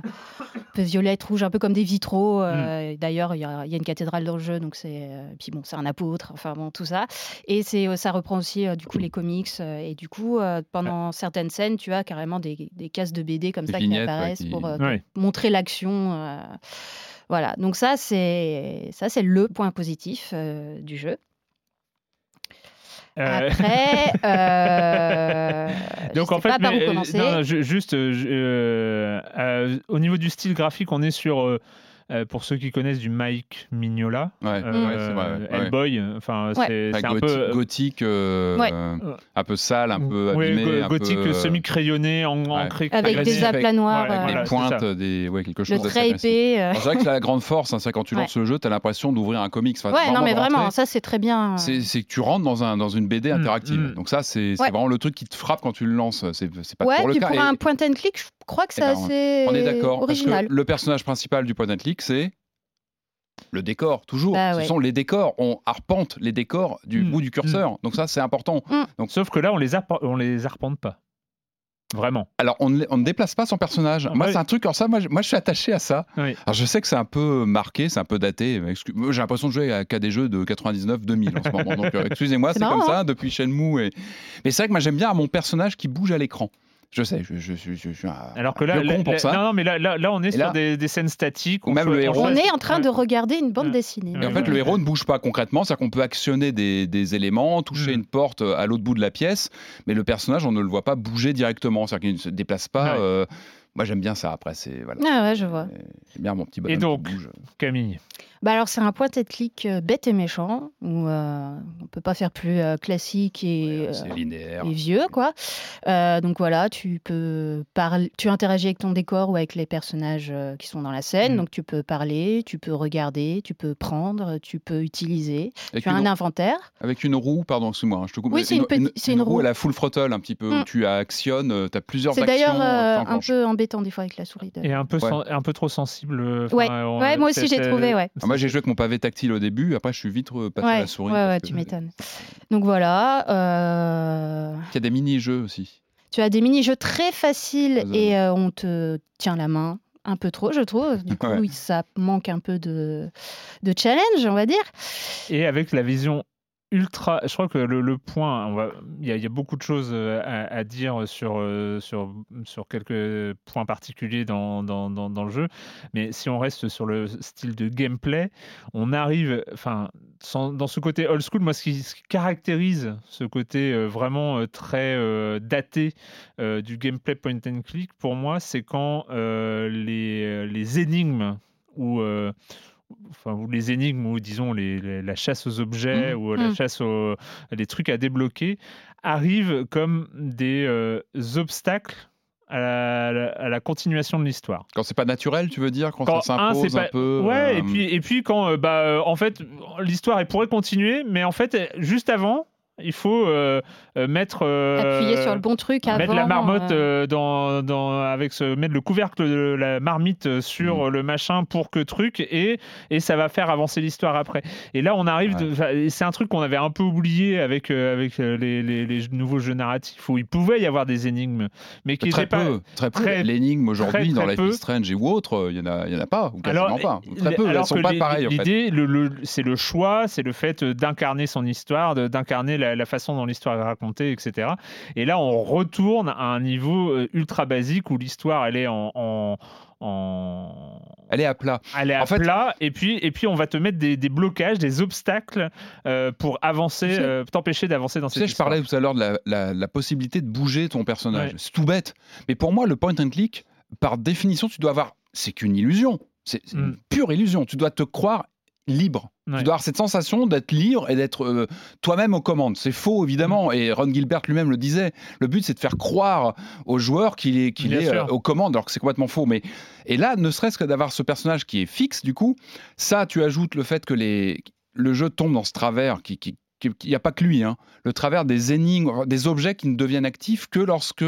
peu violettes, rouges, un peu comme des vitraux. Mm. D'ailleurs il y, y, a une cathédrale dans le jeu, donc c'est puis bon c'est un apôtre, enfin bon tout ça. Et c'est ça reprend aussi du coup les comics et du coup pendant certaines scènes tu as carrément des, des cases de BD comme ça qui apparaissent pour montrer l'action. Voilà, donc ça c'est ça c'est le point positif euh, du jeu. Euh. Après, euh, donc en fait, juste au niveau du style graphique, on est sur euh, pour ceux qui connaissent du Mike Mignola, ouais, euh, Hellboy, enfin c'est un peu gothique, euh, un peu sale, un peu abîmé, gothique semi crayonné, en, avec des aplats noirs, avec des pointes, des ouais quelque chose. Le très épais. C'est vrai que la grande force, hein, c'est quand tu lances le jeu, tu as l'impression d'ouvrir un comics. ouais, non mais vraiment, ça c'est très bien. C'est que tu rentres dans un dans une BD mm, interactive. Mm. Donc ça c'est vraiment le truc qui te frappe quand tu le lances. C'est pas pour le cas. pour un point and click, je crois que c'est eh ben, assez On est d'accord. Original. Le personnage principal du point and click c'est le décor, toujours. Bah Ce sont les décors. On arpente les décors du hmm. bout du curseur. Hmm. Donc ça, c'est important. Hmm. Donc, Sauf que là, on les, on les arpente pas. Vraiment. Alors, on ne, on ne déplace pas son personnage. Moi, Ouais. c'est un truc, alors ça, moi, je- moi, je suis attaché à ça. Oui. Alors, je sais que c'est un peu marqué, c'est un peu daté. J'ai l'impression de jouer à, qu'à des jeux de 99-2000 en ce moment. Donc, euh, excusez-moi, C'est c'est comme ça depuis Shenmue. Et... Mais c'est vrai que moi, j'aime bien mon personnage qui bouge à l'écran. Je sais, je, je, je- je- je suis un, Alors que là, un vieux là- con pour là- ça. non, non, mais là, là, là, on est sur des, des scènes statiques. Ou même on le héros. On est en train de regarder une bande Ouais. dessinée. Et en fait, ouais. le héros ne bouge pas concrètement, c'est-à-dire qu'on peut actionner des, des éléments, toucher Mm. une porte euh, à l'autre bout de la pièce, mais le personnage, on ne le voit pas bouger directement, c'est-à-dire qu'il ne se déplace pas. Ouais. euh, moi, j'aime bien ça. Après, c'est voilà, Ah ouais, je vois. j'aime bien mon petit bonhomme Et donc qui bouge. Camille. Bah alors c'est un point and click euh, bête et méchant où euh, on peut pas faire plus euh, classique et, euh, et vieux quoi. Euh, donc voilà, tu peux parler, tu interagis avec ton décor ou avec les personnages euh, qui sont dans la scène. Mm. Donc tu peux parler, tu peux regarder, tu peux prendre, tu peux utiliser. Avec tu as une, un inventaire. avec une roue, pardon, excuse-moi, hein, je te coupe. Oui, c'est une c'est une roue. à la full throttle un petit peu, où Mm. tu actionnes, tu as plusieurs C'est d'ailleurs un peu embêtant des fois avec la souris. de- Et un peu, Ouais. un peu trop sensible. Ouais, on- ouais, moi aussi j'ai trouvé, ouais. Ah, moi, j'ai joué avec mon pavé tactile au début, après, je suis vite repassé à Ouais, la souris. ouais, ouais, que tu m'étonnes. Donc voilà. euh, Il y a des mini-jeux aussi. Tu as des mini-jeux très faciles et euh, on te tient la main un peu trop, je trouve. Du coup, Ouais. ça manque un peu de, de challenge, on va dire. Et avec la vision ultra. Je crois que le, point, il y, a- beaucoup de choses euh, à, dire sur, euh, sur, sur quelques points particuliers dans, dans, dans, le jeu. Mais si on reste sur le style de gameplay, on arrive. Enfin, dans ce côté old school, moi, ce qui, caractérise ce côté euh, vraiment très daté du gameplay point and click, pour moi, c'est quand les, les énigmes ou enfin, ou les énigmes ou disons les, les- la chasse aux objets Mhm. ou la Mhm. chasse aux les trucs à débloquer arrivent comme des euh, obstacles à la, à continuation de l'histoire. Quand c'est pas naturel, tu veux dire? Quand, Quand, ça s'impose c'est un pas- peu Ouais, euh, et puis et puis quand euh, bah euh, en fait l'histoire elle pourrait continuer, mais en fait juste avant il faut euh, euh, mettre euh, Appuyer sur le bon truc avant. mettre la marmotte euh, dans, dans avec ce mettre le couvercle de la marmite sur euh, le machin pour que truc et et ça va faire avancer l'histoire après et là on arrive c'est un truc qu'on avait un peu oublié avec euh, avec les, les- les nouveaux jeux narratifs où il pouvait y avoir des énigmes mais qui Très étaient pas peu, très peu. très- L'énigme aujourd'hui dans Life peu. is Strange et ou autre, il y en a, il y en a pas ou quasiment pas. Ou Très peu. alors Elles sont pas pareilles en fait. L'idée, le- le- c'est le choix, c'est le fait d'incarner son histoire, de- d'incarner la, la façon dont l'histoire est racontée, etc. Et là, on retourne à un niveau euh, ultra basique où l'histoire, elle est en, en- en- Elle est à plat. elle est à En fait- plat, et puis, et puis on va te mettre des, des blocages, des obstacles euh, pour avancer, Tu sais- euh, t'empêcher d'avancer dans Tu cette sais, je parlais tout à l'heure de la, la- la possibilité de bouger ton personnage. Ouais. C'est tout bête. Mais pour moi, le point and click, par définition, tu dois avoir. C'est qu'une illusion. C'est c'est Mm. une pure illusion. Tu dois te croire libre. Ouais. Tu dois avoir cette sensation d'être libre et d'être euh, toi-même aux commandes. C'est faux, évidemment. Mm. Et Ron Gilbert lui-même le disait. Le but, c'est de faire croire au joueur qu'il est, qu'il euh, aux commandes, alors que c'est complètement faux. Mais et là, ne serait-ce que d'avoir ce personnage qui est fixe, du coup, ça, tu ajoutes le fait que les, le jeu tombe dans ce travers qui, qui il n'y a pas que lui, hein. le travers des énigmes, des objets qui ne deviennent actifs que lorsque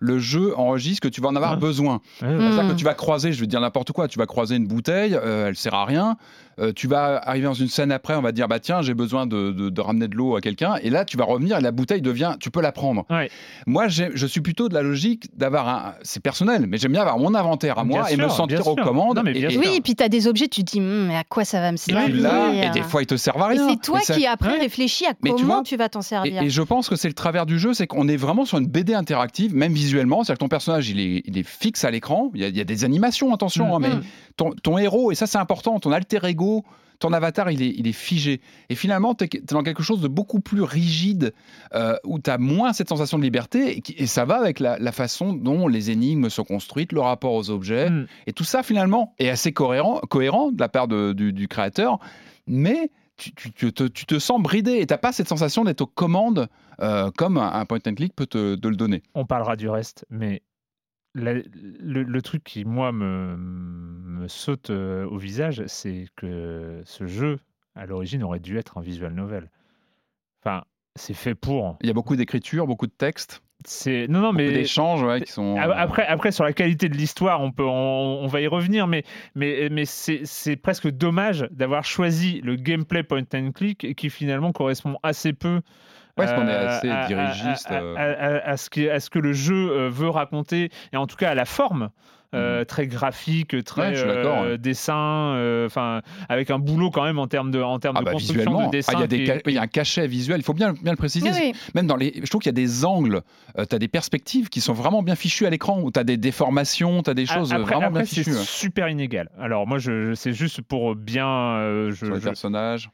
le jeu enregistre que tu vas en avoir Ouais. besoin. Ouais, ouais. Mm. C'est-à-dire que tu vas croiser, je vais te dire n'importe quoi, tu vas croiser une bouteille, euh, elle sert à rien. Euh, tu vas arriver dans une scène après, on va te dire bah tiens j'ai besoin de, de- de ramener de l'eau à quelqu'un, et là tu vas revenir et la bouteille devient, tu peux la prendre. Ouais. Moi je suis plutôt de la logique d'avoir un, c'est personnel, mais j'aime bien avoir mon inventaire à moi Bien et me sentir aux sûr. commandes. Non, mais et- bien et, sûr. Oui, et puis tu as des objets, tu te dis, Hum, mais à quoi ça va me servir et des fois ils te servent à Et rien. c'est toi ça- qui après Ouais. réfléchis à Mais tu comment vois, tu vas t'en servir. et je pense que c'est le travers du jeu, c'est qu'on est vraiment sur une BD interactive, même visuellement. C'est-à-dire que ton personnage, il est, il est fixe à l'écran. Il y, a, il y a des animations, attention, hein, mais Mm. ton, ton héros, et ça c'est important, ton alter ego, ton avatar, il est, il est figé. Et finalement, tu es, dans quelque chose de beaucoup plus rigide, euh, où tu as moins cette sensation de liberté. Et, ça va avec la, la façon dont les énigmes sont construites, le rapport aux objets. Mm. Et tout ça, finalement, est assez cohérent, cohérent de la part de- du, du créateur. Mais tu, tu- tu te, tu te sens bridé et tu n'as pas cette sensation d'être aux commandes euh, comme un, un point and click peut te de le donner. on parlera du reste, mais la- le, le truc qui, moi, me, me saute au visage, c'est que ce jeu, à l'origine, aurait dû être un visual novel. Enfin, c'est fait pour. Il y a beaucoup d'écriture, beaucoup de textes, C'est non, non, mais d'échanges ouais, qui sont. après, après, sur la qualité de l'histoire, on peut, on, on va y revenir, mais, mais, mais c'est c'est presque dommage d'avoir choisi le gameplay point and click qui finalement correspond assez peu Ouais, parce qu'on est assez dirigiste, à, à- à- à ce que, à ce que le jeu euh, veut raconter, et en tout cas à la forme. euh, très graphique, très. Ouais, euh, ouais. dessin, euh, enfin avec un boulot quand même en termes de en termes Ah de bah, construction de dessin. Ah, il y a des qui- ca- il y a un cachet visuel, il faut bien, bien le préciser. Oui, oui. Même dans les, je trouve qu'il y a des angles, tu as des perspectives qui sont vraiment bien fichues à l'écran, où tu as des déformations, tu as des choses après, vraiment après, bien c'est fichues. hein. super inégal. Alors moi, je, je- c'est juste pour bien. euh, je, Sur les je- personnages.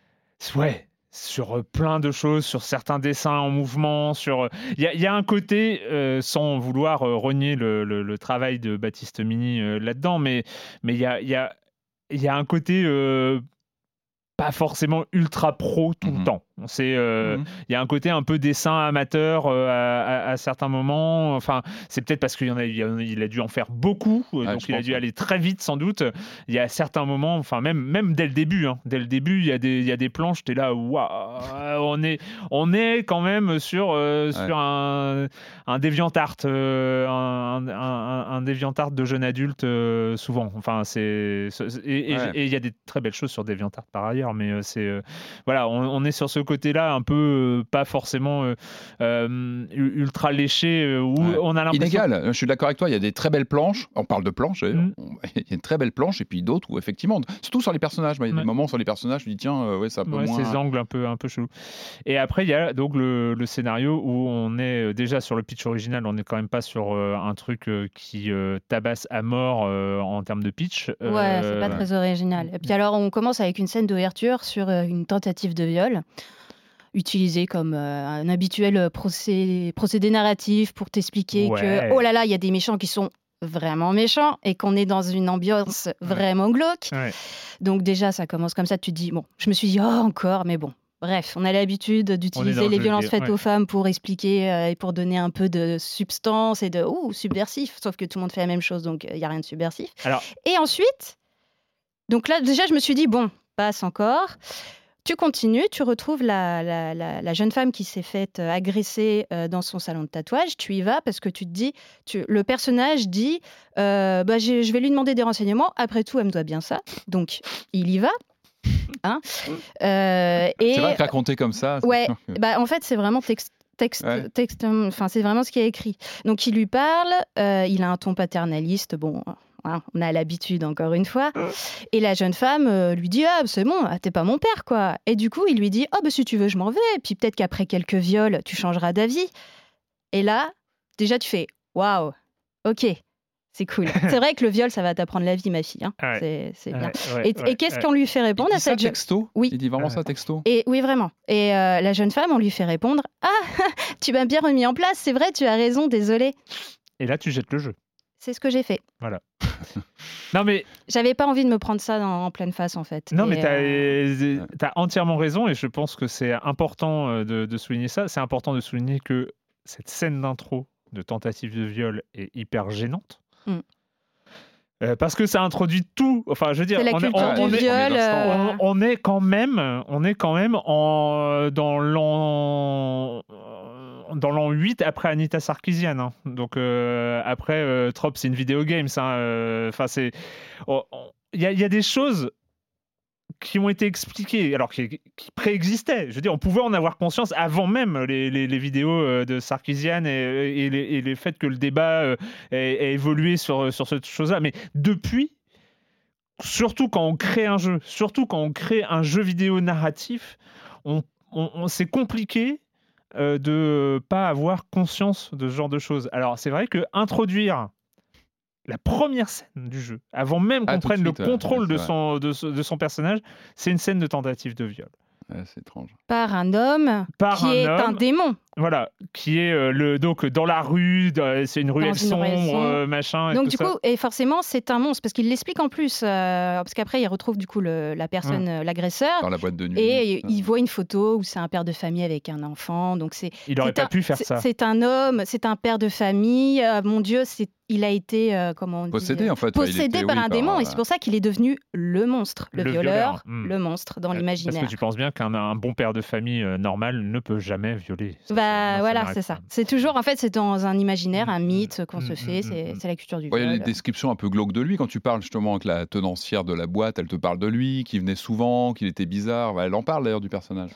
Ouais, sur euh, plein de choses, sur certains dessins en mouvement, sur. Il y, a- il y a un côté, euh, sans vouloir euh, renier le, le- le travail de Baptiste Mini euh, là-dedans, mais mais il y a, il y, a, il y a un côté euh, pas forcément ultra pro tout le temps. C'est, euh, il y a un côté un peu dessin amateur euh, à, à- à certains moments. Enfin, c'est peut-être parce qu'il y en a, il dû en faire beaucoup, euh, donc il a dû aller très vite sans doute. Il y a certains moments, enfin même même dès le début, hein, dès le début, il y a des il y a des planches. T'es là, waouh, on est on est quand même sur euh, sur un un DeviantArt, euh, un, un, un, de jeune adulte souvent. Enfin c'est et Ouais. il y a des très belles choses sur DeviantArt par ailleurs, mais c'est voilà, on, on est sur ce côté-là un peu euh, pas forcément euh, euh, ultra léché euh, où Ouais. on a l'impression Inégal, je suis d'accord avec toi, il y a des très belles planches, on parle de planches. Mm. On- il y a une très belle planche, et puis d'autres où effectivement, surtout sur les personnages, il y a Ouais. des moments sur les personnages, je me dis tiens, euh, ouais, c'est un peu Ouais, moins... ces angles un peu, un peu chelous. Et après, il y a donc le, le scénario où on est euh, déjà sur le pitch original, on n'est quand même pas sur euh, un truc euh, qui euh, tabasse à mort euh, en termes de pitch. Ouais, c'est pas Euh, très original. Et puis alors, on commence avec une scène d'ouverture sur euh, une tentative de viol, utilisée comme euh, un habituel procédé, procédé narratif pour t'expliquer Ouais. que, oh là là, il y a des méchants qui sont vraiment méchants et qu'on est dans une ambiance vraiment glauque. Ouais. Donc déjà, ça commence comme ça, tu te dis, bon, je me suis dit, oh, encore, mais bon. Bref, on a l'habitude d'utiliser le les violences faites ouais. aux femmes pour expliquer euh, et pour donner un peu de substance et de ouh, subversif. Sauf que tout le monde fait la même chose, donc il n'y a rien de subversif. Alors, Et ensuite, donc là, déjà, je me suis dit, bon, passe encore. Tu continues, tu retrouves la, la- la- la jeune femme qui s'est faite euh, agresser euh, dans son salon de tatouage. Tu y vas parce que tu te dis, tu- le personnage dit, euh, bah, je vais lui demander des renseignements. Après tout, elle me doit bien ça. Donc, il y va. Hein Euh, et C'est vrai que raconter comme ça, Ouais, bah, en fait, c'est vraiment texte. Texte, Ouais. texte, enfin, c'est vraiment ce qui est écrit. Donc, il lui parle, euh, il a un ton paternaliste, bon, hein, on a l'habitude encore une fois. Et la jeune femme euh, lui dit Ah, c'est bon, ah, t'es pas mon père, quoi. Et du coup, il lui dit Oh, bah, si tu veux, je m'en vais. Puis peut-être qu'après quelques viols, tu changeras d'avis. Et là, déjà, tu fais Waouh, ok, c'est cool. c'est vrai que le viol, ça va t'apprendre la vie, ma fille. hein. Ouais. C'est c'est bien. Ouais, ouais, et qu'est-ce ouais. qu'on lui fait répondre Il à dit ça cette jeune texto Oui. Il dit vraiment ça texto et oui, vraiment. Et euh, la jeune femme, on lui fait répondre Ah, tu m'as bien remis en place, c'est vrai, tu as raison, désolé. Et là, tu jettes le jeu. C'est ce que j'ai fait. Voilà. non, mais J'avais pas envie de me prendre ça dans- en pleine face, en fait. Non, Et, mais tu as, euh, entièrement raison et je pense que c'est important euh, de, de souligner ça. C'est important de souligner que cette scène d'intro de tentative de viol est hyper gênante. Mm. Euh, parce que ça introduit tout. Enfin, je veux dire, C'est la on, est- culture on- est, viol, on- on est quand même, on est quand même en, dans l'an dans l'an 8 après Anita Sarkeesian. hein. Donc euh, après euh, Trop, c'est une vidéo games. hein. Euh, c'est oh, oh, il y, a- des choses qui ont été expliquées, alors qui, préexistaient. Je veux dire, on pouvait en avoir conscience avant même les, vidéos de Sarkeesian et, les, faits que le débat ait, évolué sur, cette chose-là. Mais depuis, surtout quand on crée un jeu, surtout quand on crée un jeu vidéo narratif, on- on- c'est compliqué euh, de pas avoir conscience de ce genre de choses. Alors, c'est vrai que introduire la première scène du jeu, avant même Ah, qu'on prenne suite, le ouais, contrôle ouais, de, son, de, son personnage, c'est une scène de tentative de viol. Ouais, c'est étrange. par un homme Par qui un est un démon. Voilà, qui est euh, le, donc dans la rue, c'est une ruelle une sombre, euh, machin. et Donc tout du ça. coup, et forcément, c'est un monstre parce qu'il l'explique en plus, euh, parce qu'après il retrouve du coup le- la personne, l'agresseur, Dans la boîte de nuit. et il voit une photo où c'est un père de famille avec un enfant. Donc c'est Il aurait pas un- pu faire ça. C'est un homme, c'est un père de famille. euh, mon Dieu, c'est il a été euh, comment on dit, Possédé, en fait, possédé était, par oui, un par, démon, euh, et c'est pour ça qu'il est devenu le monstre, le, Le violeur, violeur, hmm. le monstre dans l'imaginaire. Parce que tu penses bien qu'un un bon père de famille euh, normal ne peut jamais violer. Bah Bah voilà, c'est ça. C'est toujours, en fait, c'est dans un imaginaire, un mythe qu'on mm, se mm, fait. mm, C'est mm. c'est la culture du Ouais, Il y a viol. des descriptions un peu glauques de lui quand tu parles justement avec la tenancière de la boîte. Elle te parle de lui, qu'il venait souvent, qu'il était bizarre. Elle en parle d'ailleurs du personnage.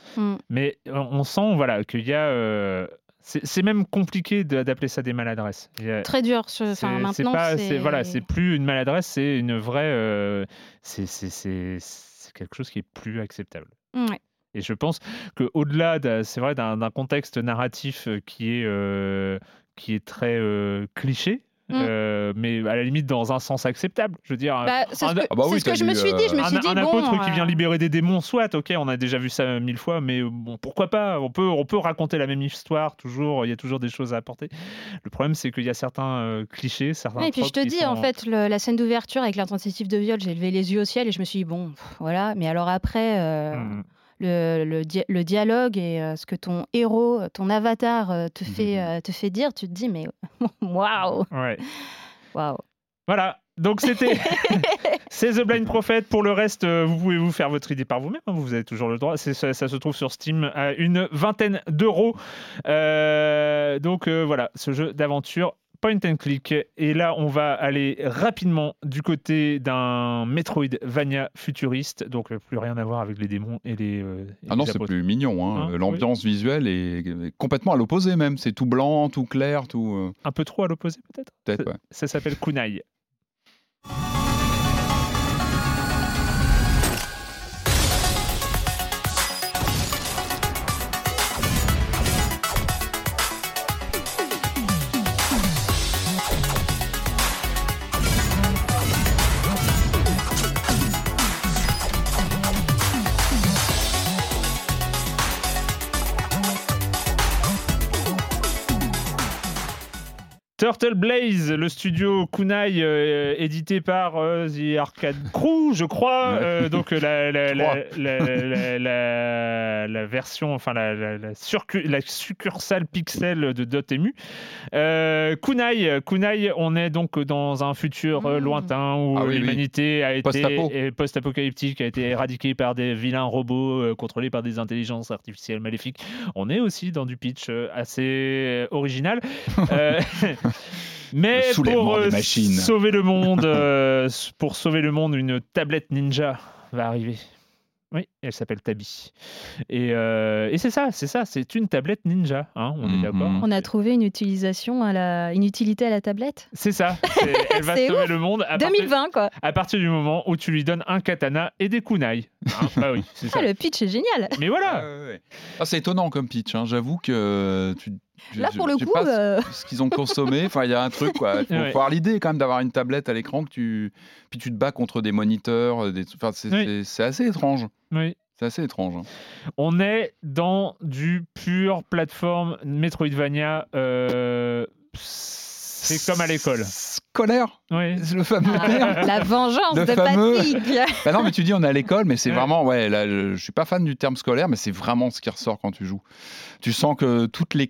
Mais on sent voilà, qu'il y a. euh, c'est c'est même compliqué de- d'appeler ça des maladresses. A- Très dur. ce- c'est- Enfin, c'est maintenant, pas- c'est c'est voilà, c'est plus une maladresse, c'est une vraie. euh, c'est c'est- c'est- c'est quelque chose qui est plus acceptable. Ouais. Et je pense qu'au-delà, de- c'est vrai, d'un d'un contexte narratif euh, qui est, euh, qui est très euh, cliché, Mm. euh, mais à la limite dans un sens acceptable. Je veux dire, Bah, c'est ce que, Ah bah c'est oui, ce que t'as je me suis dit. Je me un, suis dit, un bon. apôtre qui vient libérer des démons, soit, ok, on a déjà vu ça mille fois, mais bon, pourquoi pas on peut, on peut raconter la même histoire, toujours, il y a toujours des choses à apporter. Le problème, c'est qu'il y a certains euh, clichés, certains. Ouais, et puis je te dis, en fait, le- la scène d'ouverture avec l'intensif de viol, j'ai levé les yeux au ciel et je me suis dit, bon, pff, voilà. Mais alors après, euh, Mm. Le, le dia- le dialogue et euh, ce que ton héros, ton avatar euh, te, fait, Mhm. euh, te fait dire, tu te dis, mais waouh, Ouais. waouh. Voilà. Donc c'était c'est The Blind Prophet. Pour le reste, euh, vous pouvez vous faire votre idée par vous-même. hein, Vous avez toujours le droit. Ça, ça se trouve sur Steam à une vingtaine d'euros. Euh, donc euh, voilà, ce jeu d'aventure point and click. Et là, on va aller rapidement du côté d'un Metroidvania futuriste. Donc euh, plus rien à voir avec les démons et les. euh, et Ah non, c'est plus mignon. hein. Hein, L'ambiance visuelle est est complètement à l'opposé même. C'est tout blanc, tout clair, tout. euh, Un peu trop à l'opposé peut-être? Peut-être, ouais. Ça s'appelle Kunai. Turtle Blaze, le studio Kunai euh, édité par euh, The Arcade Crew, je crois. Ouais. Euh, donc la, la, Je la, crois. la- la- la- la version, enfin la, la, la surcu- la succursale pixel de Dotemu. Euh, Kunai, Kunai, on est donc dans un futur euh, Mm. lointain où Ah oui, oui. l'humanité a été post-apocalyptique a été éradiquée par des vilains robots euh, contrôlés par des intelligences artificielles maléfiques. On est aussi dans du pitch assez original. Mais pour euh, sauver le monde, euh, pour sauver le monde, une tablette ninja va arriver. Oui, elle s'appelle Tabi. Et, euh, et c'est ça, c'est ça, c'est une tablette ninja, hein, on Mhm. est d'accord. On a trouvé une utilisation à la, une utilité à la tablette. C'est ça, elle va sauver ouf. le monde à partir, 2020 quoi. à partir du moment où tu lui donnes un katana et des kunai. Hein, bah oui, c'est ça. Ah, le pitch est génial. Mais voilà, Ah, ouais, ouais. Ah, c'est étonnant comme pitch. hein. J'avoue que tu. Je- Là je- pour le je coup, euh, ce qu'ils ont consommé. Enfin, il y a un truc, quoi. Il faut, Ouais. avoir l'idée quand même d'avoir une tablette à l'écran que tu, puis tu te bats contre des moniteurs. euh, Des... Enfin, c'est Oui. assez étrange. oui. C'est assez étrange. hein. on est dans du pur plateforme Metroidvania. euh, c'est comme à l'école. Scolaire. Oui. C'est le fameux terme. Ah, la vengeance Le de fameux- Patrick. Bah non, mais tu dis on est à l'école, mais c'est Ouais. vraiment, ouais, là, je, je suis pas fan du terme scolaire, mais c'est vraiment ce qui ressort quand tu joues. Tu sens que toutes les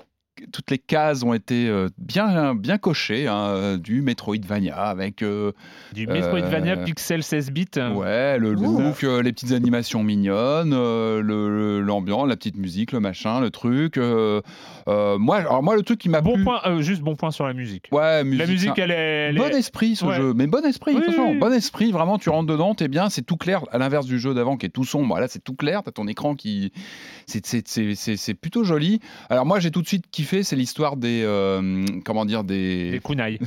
toutes les cases ont été euh, bien bien cochées, hein, euh, du Metroidvania avec euh, Du Metroidvania Euh, pixel 16 bits. ouais le look, euh, les petites animations mignonnes, euh, le- le- l'ambiance, la petite musique, le machin, le truc. euh, euh, moi, alors moi le truc qui m'a Bon plu, point, euh, juste bon point sur la musique. ouais, musique, la musique, elle est. elle Bon esprit ce Ouais. jeu, mais bon esprit, Oui, franchement, oui, oui. bon esprit, vraiment, tu rentres dedans, t'es bien, c'est tout clair, à l'inverse du jeu d'avant qui est tout sombre, là c'est tout clair, t'as ton écran qui... c'est- c'est- C'est c'est- c'est plutôt joli. Alors moi j'ai tout de suite kiffé, c'est l'histoire des... euh, comment dire, Des des... kunai.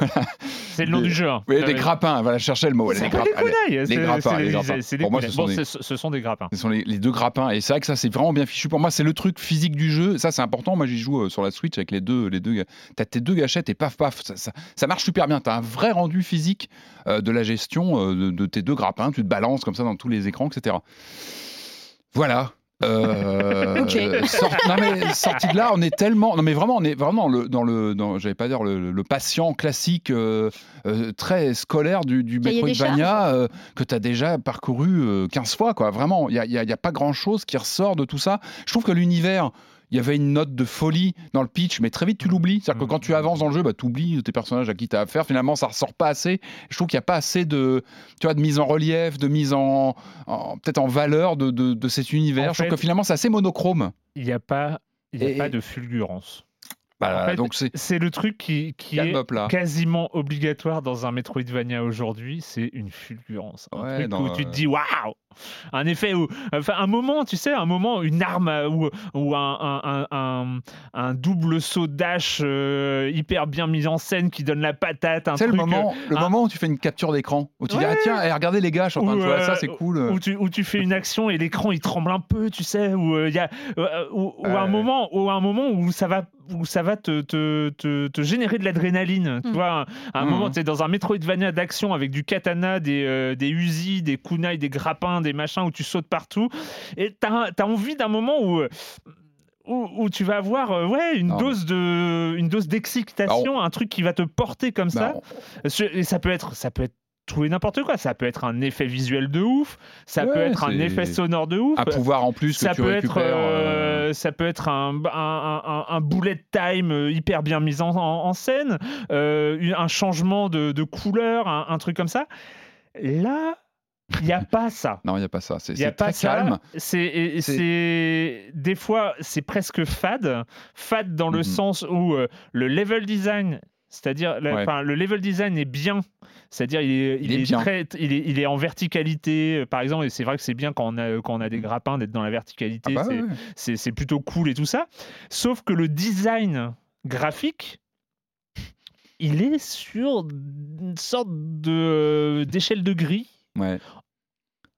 c'est le nom Des- du jeu. hein. Oui, des Euh, grappins, voilà, je cherchais le mot. C'est pas des grappins, allez. kunai. c'est- grappins, c'est les des- grappins. C'est des Pour moi, kunai. ce sont Bon, des- c'est- ce sont des grappins. Ce sont les, les deux grappins. Et c'est vrai que ça, c'est vraiment bien fichu. Pour moi, c'est le truc physique du jeu. Ça, c'est important. Moi, j'y joue euh, sur la Switch avec les deux. Les deux T'as tes deux gâchettes et paf, paf. Ça, ça- ça marche super bien. T'as un vrai rendu physique euh, de la gestion euh, de, de tes deux grappins. Tu te balances comme ça dans tous les écrans, etc. Voilà. Euh, Ok. sort- non mais sorti de là, on est tellement, non mais vraiment, on est vraiment dans le, dans le, dans, j'allais pas dire le, le patient classique euh, euh, très scolaire du, du Metroidvania euh, que tu as déjà parcouru euh, 15 fois, quoi. Vraiment, il n'y a, il y a- il y a pas grand chose qui ressort de tout ça. Je trouve que l'univers, il y avait une note de folie dans le pitch, mais très vite tu l'oublies. C'est-à-dire que quand tu avances dans le jeu, bah, tu oublies tes personnages à qui tu as affaire. Finalement, ça ressort pas assez. Je trouve qu'il n'y a pas assez de, tu vois, de mise en relief, de mise en, en- peut-être en valeur de, de- de cet univers. En je trouve que finalement, c'est assez monochrome. Il n'y a pas il n'y a Et- pas de fulgurance. Bah, En fait, donc c'est c'est le truc qui, qui est up, quasiment obligatoire dans un Metroidvania aujourd'hui, c'est une fulgurance. Un Ouais, truc où tu te euh, dis waouh Un effet où. Enfin, un moment, tu sais, un moment, une arme ou, ou un, un, double saut dash euh, hyper bien mis en scène qui donne la patate. C'est le moment, euh, le moment où tu fais une capture d'écran, où tu dis ah tiens, eh, regardez les gars, je suis en train de Ou, jouer à ça, c'est cool. Où tu, où tu fais une action et l'écran il tremble un peu, tu sais, ou il y a un moment, un moment où ça va, où ça va te, te, te, te générer de l'adrénaline. Tu Mm. vois, un, un Mhm. moment, tu es dans un Metroidvania d'action avec du katana, des, euh, des Uzi, des kunai, des grappins, des machins où tu sautes partout, et t'as as envie d'un moment où. Où, où tu vas avoir euh, ouais, une Non. dose de une dose d'excitation, un truc qui va te porter comme ça. Bah, Ce- Et ça peut être, ça peut être tout et n'importe quoi. Ça peut être un effet visuel de ouf. Ça peut être un effet sonore de ouf. un pouvoir en plus que ça tu peut récupères. être, euh, euh, ça peut être un, un, un- un- bullet time euh, hyper bien mis en, scène, euh, un changement de, de couleur, un, truc comme ça. Là, il n'y a pas ça. Non, il n'y a pas ça. C'est très ça. calme. C'est, des fois c'est presque fade, fade dans le Mhm. sens où euh, le level design, c'est-à-dire Ouais. le level design est bien, c'est-à-dire il est, Il est très, il est, il est en verticalité euh, par exemple et c'est vrai que c'est bien quand on a quand on a des grappins d'être dans la verticalité, Ah bah c'est, ouais. plutôt cool et tout ça. Sauf que le design graphique il est sur une sorte de d'échelle de gris. Ouais.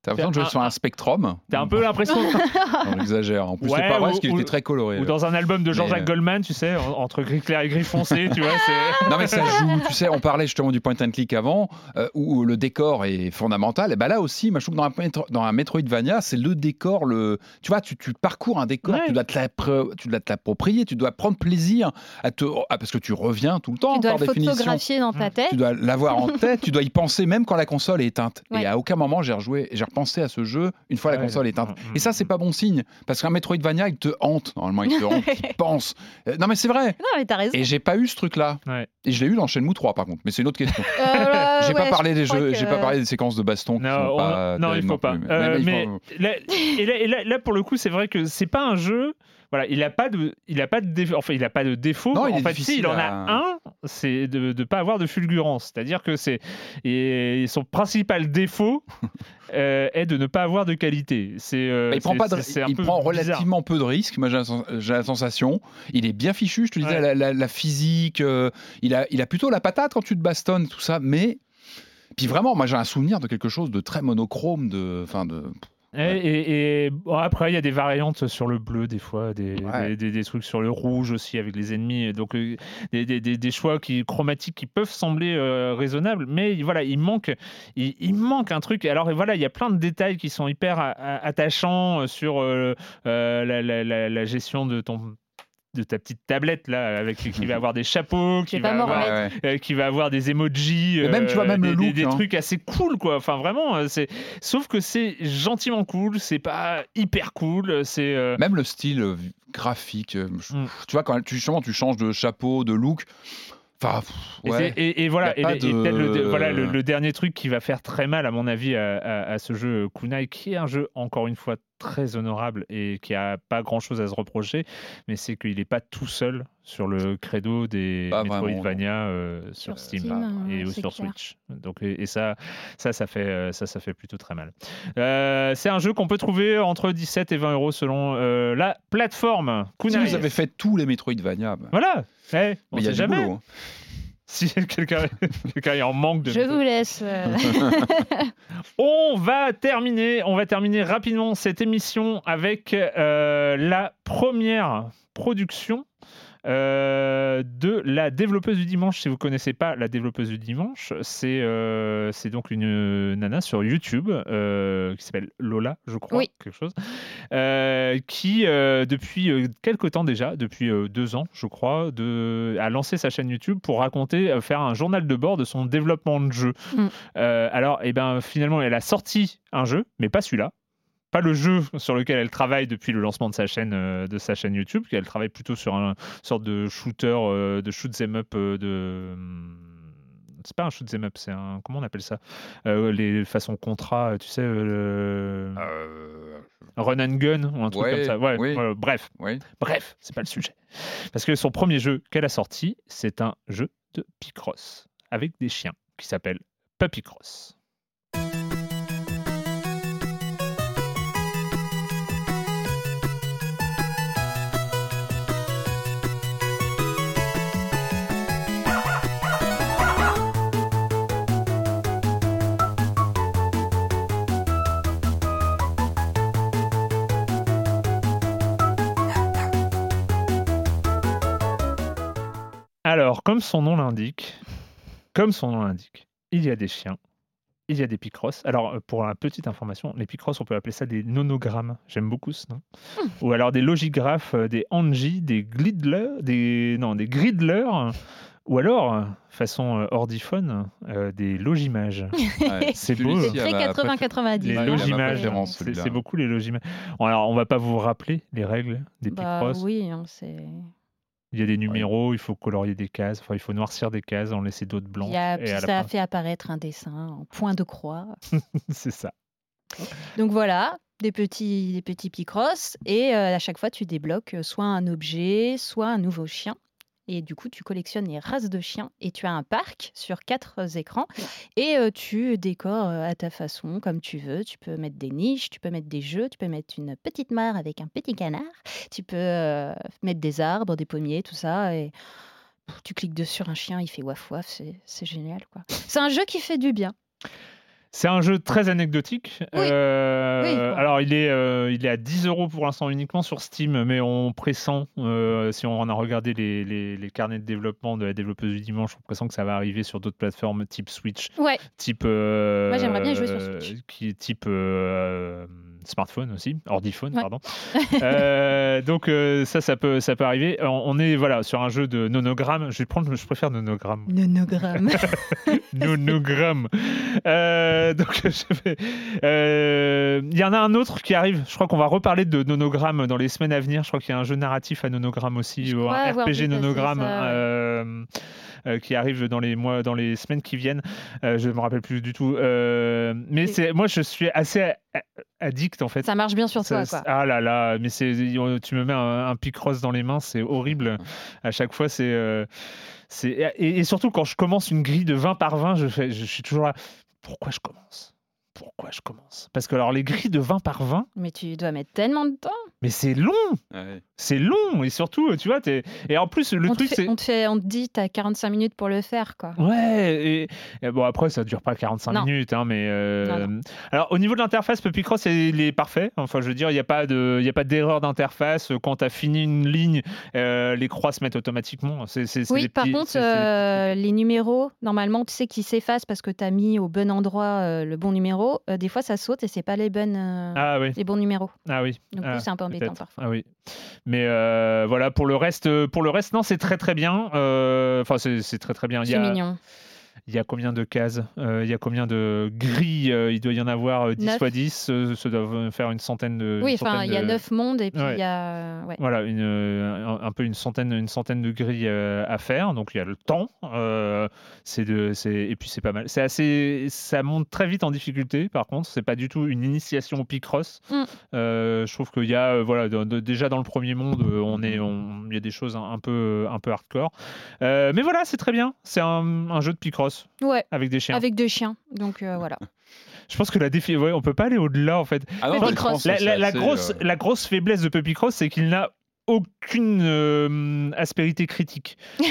T'as l'impression de jouer un- sur un Spectrum. T'as un peu l'impression On exagère. En plus, Ouais, c'est pas vrai ou- parce qu'il était très coloré. Ou dans un album de Jean-Jacques euh, Goldman, tu sais, en- entre gris clair et gris foncé, tu vois. c'est- Non mais ça joue, tu sais, on parlait justement du point and click avant, euh, où le décor est fondamental. Et ben là aussi, moi, je trouve que dans un, dans un Metroidvania, c'est le décor, le, tu vois, tu, tu parcours un décor, Ouais. tu dois te l'appro- tu dois te l'approprier, tu dois prendre plaisir à te, ah, parce que tu reviens tout le temps Tu dois par le définition. photographier dans ta tête. Tu dois l'avoir en tête, tu dois y penser même quand la console est éteinte. Ouais. Et à aucun moment j'ai rejoué, j'ai repensé à ce jeu une fois la console éteinte. Mm, Et ça, c'est pas bon signe, parce qu'un Metroidvania, il te hante. Normalement, il te hante, il pense. Euh, Non mais c'est vrai. Non, mais t'as raison. Et j'ai pas eu ce truc-là. Ouais. Et je l'ai eu dans Shenmue 3 par contre, mais c'est une autre question. Euh, j'ai ouais, pas parlé je des jeux, que- j'ai pas parlé des séquences de baston qui Non, sont on- pas non, il faut non pas. plus. Euh, mais là, et là, et là- là, pour le coup, c'est vrai que c'est pas un jeu. Voilà, il a pas de, il a pas de défaut. Enfin, il a pas de défaut. Non, il en est fait, difficile si, il en a à- un, c'est de ne pas avoir de fulgurance. C'est-à-dire que c'est et son principal défaut euh, est de ne pas avoir de qualité. C'est, euh, il prend pas de- il prend relativement peu de risques. Moi, j'ai la, la sensation. Il est bien fichu. Je te disais, la- la physique. euh, il a, il a plutôt la patate quand tu te bastonnes, tout ça. Mais puis vraiment, moi, j'ai un souvenir de quelque chose de très monochrome, de, enfin, de. Et, et- et, bon, après, il y a des variantes sur le bleu, des fois, des, Ouais. des, des- des trucs sur le rouge aussi avec les ennemis. Donc, euh, des, des- des- des choix qui, chromatiques qui peuvent sembler euh, raisonnables, mais voilà, il manque, il, il manque un truc. Alors, voilà, il y a plein de détails qui sont hyper a- a- attachants euh, sur euh, euh, la, la- la- la gestion de ton de ta petite tablette là avec qui va avoir des chapeaux qui va avoir remettre. Ouais, ouais. euh, qui va avoir des emojis Et même, tu vois, même des, le look, des hein. trucs assez cool quoi enfin vraiment euh, c'est sauf que c'est gentiment cool c'est pas hyper cool c'est euh, Même le style euh, graphique. euh, Mm. Tu vois, quand tu, justement, tu changes de chapeau, de look. Enfin, et, voilà et, le, de- voilà le, le dernier truc qui va faire très mal à mon avis à, à- à ce jeu Kunai qui est un jeu encore une fois très honorable et qui a pas grand chose à se reprocher mais c'est qu'il est pas tout seul sur le credo des Pas Metroidvania euh, sur, Sur Steam, Steam, et euh, sur clair. Switch donc et, et ça ça ça fait euh, ça ça fait plutôt très mal Euh, c'est un jeu qu'on peut trouver entre 17 et 20 euros selon euh, la plateforme Si vous avez fait tous les Metroidvania, bah, voilà Eh, on mais il y a sait du jamais boulot. hein. si quelqu'un est en manque de Je vous laisse. euh, On va terminer, on va terminer rapidement cette émission avec euh, la première production euh, de la développeuse du dimanche. Si vous connaissez pas la développeuse du dimanche, c'est euh, c'est donc une nana sur YouTube euh, qui s'appelle Lola, je crois, Oui. quelque chose, euh, qui euh, depuis euh, quelque temps déjà, depuis euh, deux ans, je crois, de, a lancé sa chaîne YouTube pour raconter, euh, faire un journal de bord de son développement de jeu. Mm. Euh, alors, eh ben, finalement, elle a sorti un jeu, mais pas celui-là. Pas le jeu sur lequel elle travaille depuis le lancement de sa chaîne, euh, de sa chaîne YouTube. Elle travaille plutôt sur un sorte de shooter, euh, de shoot 'em up euh, de hum, c'est pas un shoot 'em up, c'est un comment on appelle ça? Euh, Les façons contrat, tu sais, euh, Euh, run and gun ou un truc Ouais, comme ça. Ouais, oui. voilà, bref, oui. bref, c'est pas le sujet. Parce que son premier jeu qu'elle a sorti, c'est un jeu de Picross avec des chiens qui s'appelle Puppy Cross. Alors, comme son nom l'indique, comme son nom l'indique, il y a des chiens, il y a des picross. Alors, euh, pour la petite information, les picross, on peut appeler ça des nonogrammes. J'aime beaucoup ce nom. Ou alors des logographes, euh, des anji, des glidlers, des non, des gridlers. Ou alors, euh, façon euh, ordiphone, euh, des logimages. Ouais, C'est beau. Très préfé- 80-90. Les Ouais, ma logimages, préférence, c'est c'est beaucoup les logimages. Bon, alors, on va pas vous rappeler les règles des Bah picross. oui, c'est. Il y a des numéros, il faut colorier des cases, enfin, il faut noircir des cases, en laisser d'autres Il blanches. y a- et à la ça a fait apparaître un dessin en point de croix. C'est ça. Donc voilà, des petits, des petits picross. Et euh, à chaque fois, tu débloques euh, soit un objet, soit un nouveau chien. Et du coup, tu collectionnes les races de chiens et tu as un parc sur quatre euh, écrans et euh, tu décores euh, à ta façon, comme tu veux. Tu peux mettre des niches, tu peux mettre des jeux, tu peux mettre une petite mare avec un petit canard, tu peux euh, mettre des arbres, des pommiers, tout ça. Et tu cliques dessus sur un chien, il fait waf waf, c'est c'est génial. quoi. C'est un jeu qui fait du bien. C'est un jeu très anecdotique. Oui. Euh, Oui. Alors, il est, euh, il est à 10 euros pour l'instant uniquement sur Steam, mais on pressent, euh, si on a regardé les, les- les carnets de développement de la développeuse du dimanche, on pressent que ça va arriver sur d'autres plateformes type Switch, Ouais, type. Moi, j'aimerais bien jouer sur Switch. Qui est type smartphone aussi, ordiphone, Ouais. pardon. Euh, donc, euh, ça, ça peut, ça peut arriver. On, est voilà, sur un jeu de nonogramme. Je vais prendre, je préfère nonogramme. nonogramme. Nonogramme. Euh, donc, euh, il y en a un autre qui arrive. Je crois qu'on va reparler de nonogramme dans les semaines à venir. Je crois qu'il y a un jeu narratif à nonogramme aussi, Je un RPG nonogramme. Euh, qui arrive dans les mois, dans les semaines qui viennent. Euh, je ne me rappelle plus du tout. Euh, mais c'est, moi, je suis assez addict en fait. Ça marche bien sur toi, Ça- quoi. Ah là là, mais c'est, tu me mets un, un Picross dans les mains, c'est horrible. À chaque fois, c'est, euh, c'est et, et surtout quand je commence une grille de 20 par 20, je, fais, je suis toujours là. Pourquoi je commence? Pourquoi je commence? Parce que alors les grilles de 20 par 20, Mais tu dois mettre tellement de temps. Mais c'est long, Ouais. c'est long et surtout, tu vois, t'es... et en plus le on, truc c'est on te fait, on te dit, t'as 45 minutes pour le faire, quoi. Ouais, et, et bon après ça dure pas 45 Non. minutes, hein, mais euh, Non, alors au niveau de l'interface, Puppy Cross il est parfait. Enfin je veux dire, il n'y a pas de, il y a pas d'erreur d'interface. Quand tu as fini une ligne, euh, les croix se mettent automatiquement. C'est Oui, des par petits- contre, euh, les numéros, normalement, tu sais qu'ils s'effacent parce que tu as mis au bon endroit euh, le bon numéro. Euh, des fois, ça saute et c'est pas les, bonnes, euh. Ah oui, les bons numéros. ah oui. Donc, Ah, oui, c'est un peu embêtant parfois. Ah oui. Mais euh, voilà pour le reste, euh, pour le reste, non, c'est très très bien. Euh, Enfin c'est, c'est très très bien. C'est a, mignon. Il y a combien de cases Euh, Il y a combien de grilles Euh, Il doit y en avoir euh, 10 Neuf. fois 10. euh, ça doit faire une centaine de. Oui, enfin, il y a de- neuf mondes et puis il Ouais. y a. Ouais. Voilà, une, euh, un, un peu une centaine, une centaine de grilles euh, à faire. Donc il y a le temps. euh, c'est de, et puis c'est pas mal. C'est assez, ça monte très vite en difficulté. Par contre, c'est pas du tout une initiation au Picross. Mm. Euh, je trouve qu'il y a, euh, voilà, de- de- déjà dans le premier monde, euh, on est, on- il y a des choses un, un peu, un peu hardcore. Euh, mais voilà, c'est très bien. C'est un, un jeu de Picross Ouais, avec des chiens. avec deux chiens. Donc euh, voilà. Je pense que la défi, ouais, on peut pas aller au-delà en fait. Ah non, Puppy mais je Cross. pense que La, c'est la- la assez, grosse, euh, la grosse faiblesse de Puppy Cross, c'est qu'il n'a aucune euh, aspérité critique.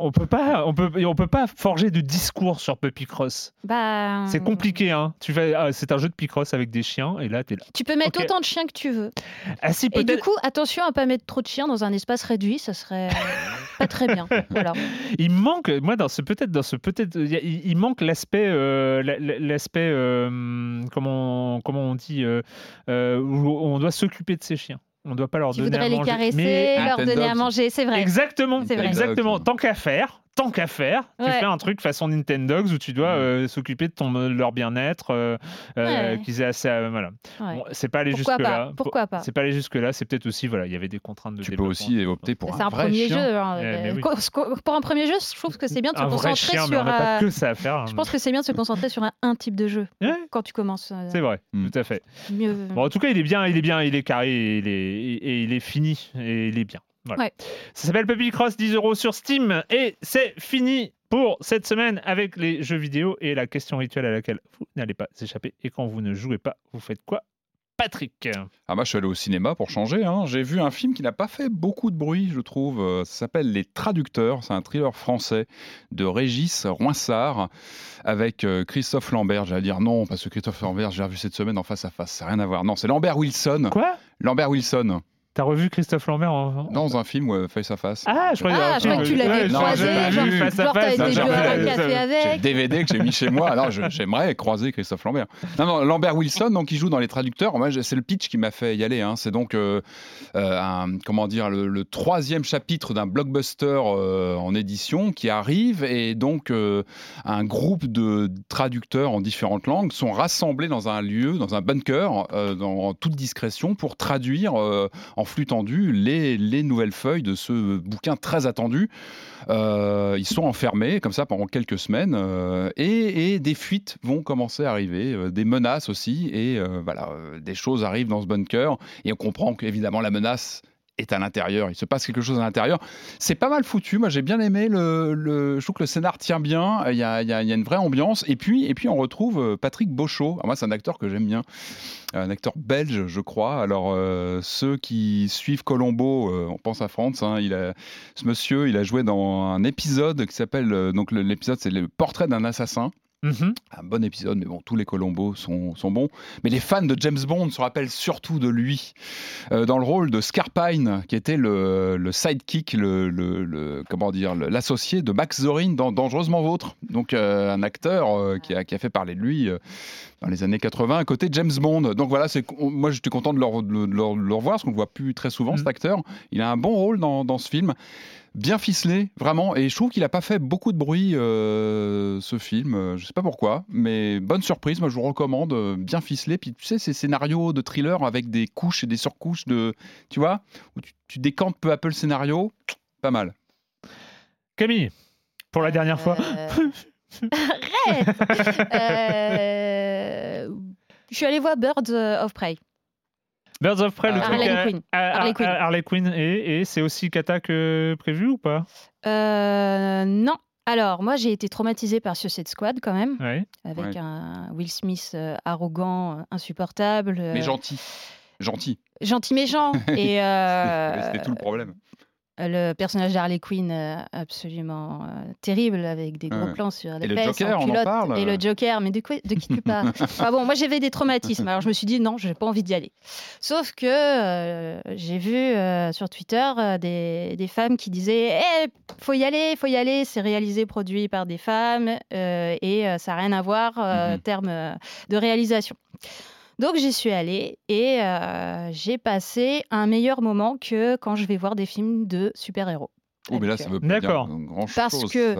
On peut pas, on peut, on peut pas forger de discours sur Puppy Cross. bah, C'est compliqué, hein. Tu fais, ah, c'est un jeu de Picross avec des chiens, et là t'es là. Tu peux mettre autant de chiens que tu veux. Ah si, Et du coup, attention à pas mettre trop de chiens dans un espace réduit, ça serait euh, pas très bien. Voilà. Il manque, moi, dans ce peut-être, dans ce peut-être, il, manque l'aspect, euh, la- la- l'aspect, euh, comment, comment on dit, euh, euh, où on doit s'occuper de ces chiens. On doit pas leur Tu donner voudrais à les manger. caresser, Mais leur donner à manger, c'est vrai. Exactement, exactement. Tant qu'à faire, tant qu'à faire, tu Ouais. fais un truc façon Nintendogs où tu dois euh, s'occuper de ton, de leur bien-être, euh, euh, Ouais. qu'ils aient assez. à- voilà. Ouais. Bon, c'est pas aller Pourquoi jusque pas? Là. Pourquoi pas? C'est pas aller jusque là. C'est peut-être aussi voilà, il y avait des contraintes de Tu peux aussi opter pour C'est un, un vrai premier chien. jeu. hein. Eh, mais oui. co- Pour un premier jeu, je trouve que c'est bien de se un vrai concentrer mais sur. on n'a pas que ça à faire. hein. Je pense que c'est bien de se concentrer sur un, un type de jeu Ouais. quand tu commences. euh, C'est vrai, Mm. tout à fait. Mieux. Bon, en tout cas, il est bien, il est bien, il est carré, il est, et il est fini, et il est bien. Voilà. Ouais. Ça s'appelle Puppy Cross, 10 euros sur Steam, et c'est fini pour cette semaine avec les jeux vidéo et la question rituelle à laquelle vous n'allez pas échapper. Et quand vous ne jouez pas, vous faites quoi Patrick? Ah moi je suis allé au cinéma pour changer. hein. J'ai vu un film qui n'a pas fait beaucoup de bruit, je trouve. Euh, Ça s'appelle Les Traducteurs. C'est un thriller français de Régis Roinsard avec euh, Christophe Lambert. J'allais dire non parce que Christophe Lambert, j'ai revu cette semaine en face à face. Ça n'a rien à voir. Non, c'est Lambert Wilson. Quoi? Lambert Wilson T'as revu Christophe Lambert en... dans un film euh, face à face. Ah, je croyais, Ah, que tu l'avais Ouais, non, croisé, genre, genre t'as été non, un le. DVD que j'ai mis chez moi. Alors, j'aimerais croiser Christophe Lambert. Non, non, Lambert Wilson, donc, qui joue dans Les Traducteurs. Moi, j'ai- c'est le pitch qui m'a fait y aller. hein. C'est donc, euh, euh, un, comment dire, le, le troisième chapitre d'un blockbuster euh, en édition qui arrive. Et donc, euh, un groupe de traducteurs en différentes langues sont rassemblés dans un lieu, dans un bunker, euh, dans, en toute discrétion, pour traduire euh, en flux tendu les, les nouvelles feuilles de ce bouquin très attendu. Euh, ils sont enfermés comme ça pendant quelques semaines euh, et, et des fuites vont commencer à arriver, euh, des menaces aussi et voilà, des choses arrivent dans ce bunker et on comprend qu'évidemment la menace est à l'intérieur, il se passe quelque chose à l'intérieur. C'est pas mal foutu, moi j'ai bien aimé, le, je trouve que le scénar tient bien, il y a, une vraie ambiance et puis, et puis on retrouve euh, Patrick Beauchot, Alors moi c'est un acteur que j'aime bien, un acteur belge je crois, alors euh, ceux qui suivent Colombo, euh, on pense à France, hein, il a, ce monsieur, il a joué dans un épisode qui s'appelle, donc l'épisode c'est le portrait d'un assassin. Mhm. Un bon épisode, mais bon, tous les Colombos sont, sont bons. Mais les fans de James Bond se rappellent surtout de lui euh, dans le rôle de Scarpine, qui était le, le sidekick, le, le- le- comment dire, l'associé de Max Zorin dans Dangereusement Vôtre. Donc euh, un acteur euh, qui, a, qui a fait parler de lui dans les années 80 à côté de James Bond. Donc voilà, c'est moi j'étais content de le, revoir parce qu'on ne voit plus très souvent cet acteur. Il a un bon rôle dans, dans ce film. Bien ficelé, vraiment, et je trouve qu'il n'a pas fait beaucoup de bruit euh, ce film. Euh, Je sais pas pourquoi, mais bonne surprise. Moi, je vous recommande. euh, Bien ficelé. Puis tu sais, ces scénarios de thriller avec des couches et des surcouches de, tu vois, où tu, tu décantes peu à peu le scénario, pas mal. Camille, pour la dernière fois. Arrête Euh, Je suis allée voir Birds of Prey. Birds of Prey, le Ah, truc Harley à- Quinn. à- à- Harley Quinn. à- Harley Quinn, et, et c'est aussi kata que prévu ou pas? Euh, non. Alors, moi, j'ai été traumatisée par Suicide Squad quand même, Ouais. avec Ouais. un Will Smith euh, arrogant, euh, insupportable. euh, Mais gentil. Gentil. gentil méchant. et euh, C'était tout le problème. Le personnage d'Harley Quinn euh, absolument euh, terrible avec des gros Ouais. plans sur les Et le fesses Joker, en on en culotte. parle et le Joker mais de, quoi, de qui tu parles? Enfin bon moi j'avais des traumatismes alors je me suis dit non j'ai pas envie d'y aller sauf que euh, j'ai vu euh, sur Twitter des, des femmes qui disaient Eh, faut y aller faut y aller c'est réalisé produit par des femmes et ça n'a rien à voir en termes euh, de réalisation donc j'y suis allée et euh, j'ai passé un meilleur moment que quand je vais voir des films de super-héros. Oh, mais là, ça veut pas dire D'accord. grand chose. Parce que-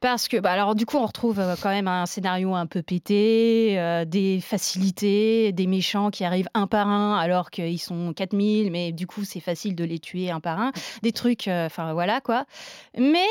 Parce que, bah, alors du coup, on retrouve euh, quand même un scénario un peu pété, euh, des facilités, des méchants qui arrivent un par un alors qu'ils sont 4000, mais du coup, c'est facile de les tuer un par un. Des trucs, euh, enfin voilà quoi. Mais,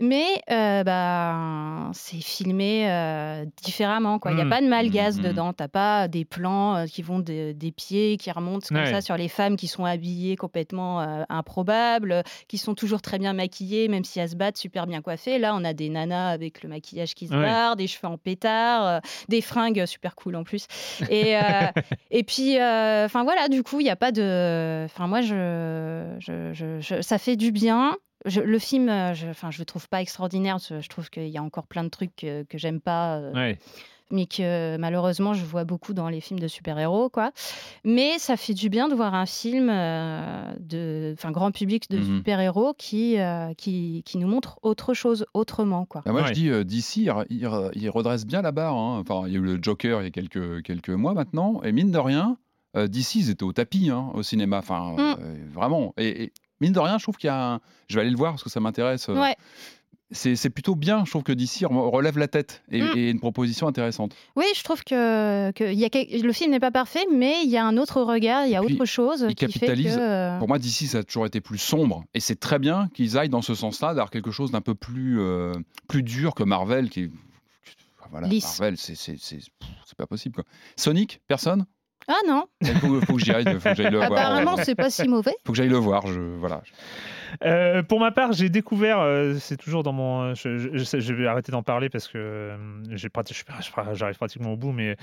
mais euh, bah, c'est filmé euh, différemment. Il n'y a Mm. pas de malgaze Mm, mm. dedans. T'as pas des plans euh, qui vont de- des pieds, qui remontent comme Ouais. ça sur les femmes qui sont habillées complètement euh, improbables, qui sont toujours très bien maquillées, même si elles se battent super bien coiffées. Là, on a des nanas avec le maquillage qui se Ouais. barre, des cheveux en pétard, euh, des fringues super cool en plus. Et, euh, et puis, euh, enfin voilà, du coup, il n'y a pas de. Enfin, moi, je, je- je- je- ça fait du bien. Je- le film, euh, je, enfin, je le trouve pas extraordinaire. Je, je trouve qu'il y a encore plein de trucs que, que j'aime pas. euh, Ouais. mais que malheureusement je vois beaucoup dans les films de super-héros quoi. Mais ça fait du bien de voir un film euh, de enfin grand public de Mhm. super-héros qui, euh, qui qui nous montre autre chose autrement quoi. Ah, moi, Ouais. je dis, euh, d'ici, il, il- il redresse bien la barre. hein. Enfin, il y a eu le Joker il y a quelques, quelques mois maintenant. Et mine de rien, euh, d'ici, ils étaient au tapis hein, au cinéma. Enfin, Mm. euh, vraiment. Et, et mine de rien, je trouve qu'il y a un... Je vais aller le voir parce que ça m'intéresse. euh, Ouais. c'est c'est plutôt bien. Je trouve que d'ici relève la tête et, Mm. et une proposition intéressante. Oui, je trouve que, que il y a le film n'est pas parfait, mais il y a un autre regard, il y a puis, autre chose Ils qui fait que. Pour moi, d'ici, ça a toujours été plus sombre. Et c'est très bien qu'ils aillent dans ce sens-là, d'avoir quelque chose d'un peu plus, euh, plus dur que Marvel. Qui... Voilà. Marvel, c'est c'est- c'est- pff, c'est pas possible. Quoi. Sonic, personne? Ah non, Il faut, faut que j'y aille, faut que j'aille le voir. apparemment c'est pas si mauvais. faut que j'aille le voir. Je, voilà. Euh, pour ma part, j'ai découvert, euh, c'est toujours dans mon. Je, je- je sais- je vais arrêter d'en parler parce que euh, j'arrive pratiquement au bout, mais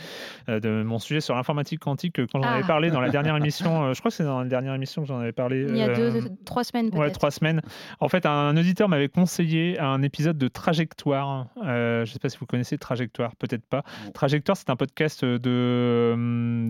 euh, de mon sujet sur l'informatique quantique, quand j'en Ah. avais parlé dans la dernière émission, euh, je crois que c'est dans la dernière émission que j'en avais parlé. Il y a euh, deux, trois semaines peut-être. Ouais, trois semaines. En fait, un auditeur m'avait conseillé un épisode de Trajectoire. Euh, je ne sais pas si vous connaissez Trajectoire, peut-être pas. Trajectoire, c'est un podcast de,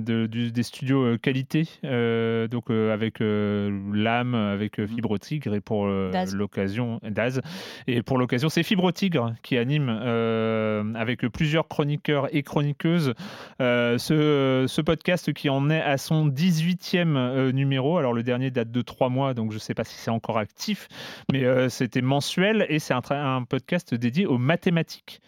de- du- des studios euh, qualité, euh, donc euh, avec euh, l'âme, avec euh, Fibre Tigre et pour euh, l'occasion Daz. Et pour l'occasion, c'est Fibre Tigre qui anime euh, avec plusieurs chroniqueurs et chroniqueuses euh, ce, ce podcast qui en est à son 18e euh, numéro. Alors le dernier date de trois mois, donc je ne sais pas si c'est encore actif, mais euh, c'était mensuel et c'est un, podcast dédié aux mathématiques.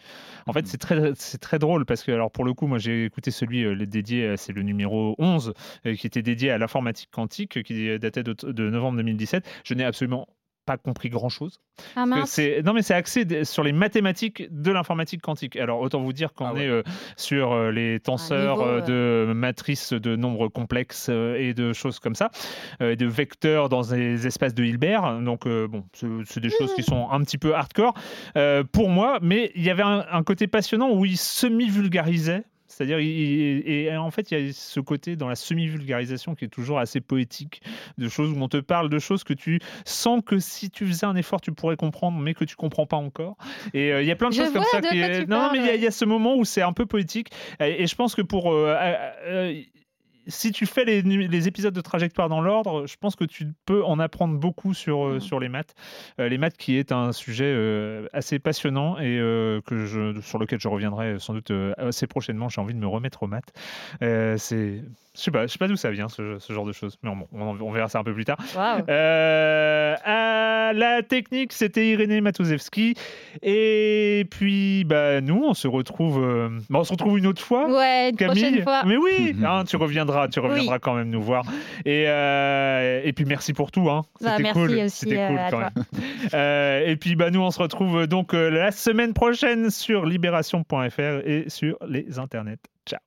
En fait, c'est très, c'est très drôle parce que, alors pour le coup, moi j'ai écouté celui euh, dédié, euh, c'est le numéro 11, euh, qui était dédié à l'informatique quantique, euh, qui datait de, de novembre 2017. Je n'ai absolument pas compris grand chose. Ah c'est- Non, mais c'est axé sur les mathématiques de l'informatique quantique. Alors, autant vous dire qu'on Ah ouais. est euh, sur euh, les tenseurs niveau, euh, de matrices de nombres complexes euh, et de choses comme ça, euh, de vecteurs dans des espaces de Hilbert. Donc, euh, bon, c'est des choses qui sont un petit peu hardcore euh, pour moi, mais il y avait un, un côté passionnant où il semi-vulgarisait. C'est-à-dire, et en fait, il y a ce côté dans la semi-vulgarisation qui est toujours assez poétique, de choses où on te parle de choses que tu sens que si tu faisais un effort, tu pourrais comprendre, mais que tu comprends pas encore. Et euh, il y a plein de Je choses comme ça. qui est- Non, mais il y, a- y ce moment où c'est un peu poétique. Et, et je pense que pour. euh, euh, si tu fais les, épisodes de trajectoire dans l'ordre, je pense que tu peux en apprendre beaucoup sur, Mm. euh, sur les maths. Euh, les maths qui est un sujet euh, assez passionnant et euh, que je, sur lequel je reviendrai sans doute euh, assez prochainement. J'ai envie de me remettre aux maths. Euh, c'est, je sais pas, je sais pas d'où ça vient ce, ce genre de choses, mais bon, on, on verra ça un peu plus tard. Euh, à la technique, c'était Irénée Matouzewski. Et puis, bah, nous, on se retrouve, euh, bah, on se retrouve une autre fois. Ouais, une Camille, prochaine fois. mais oui, hein, tu reviendras, tu reviendras Oui. quand même nous voir. Et, euh, et puis merci pour tout, hein. Bah, C'était cool, aussi, c'était euh, cool quand même. Euh, et puis bah nous on se retrouve donc la semaine prochaine sur libération.fr et sur les internets. Ciao.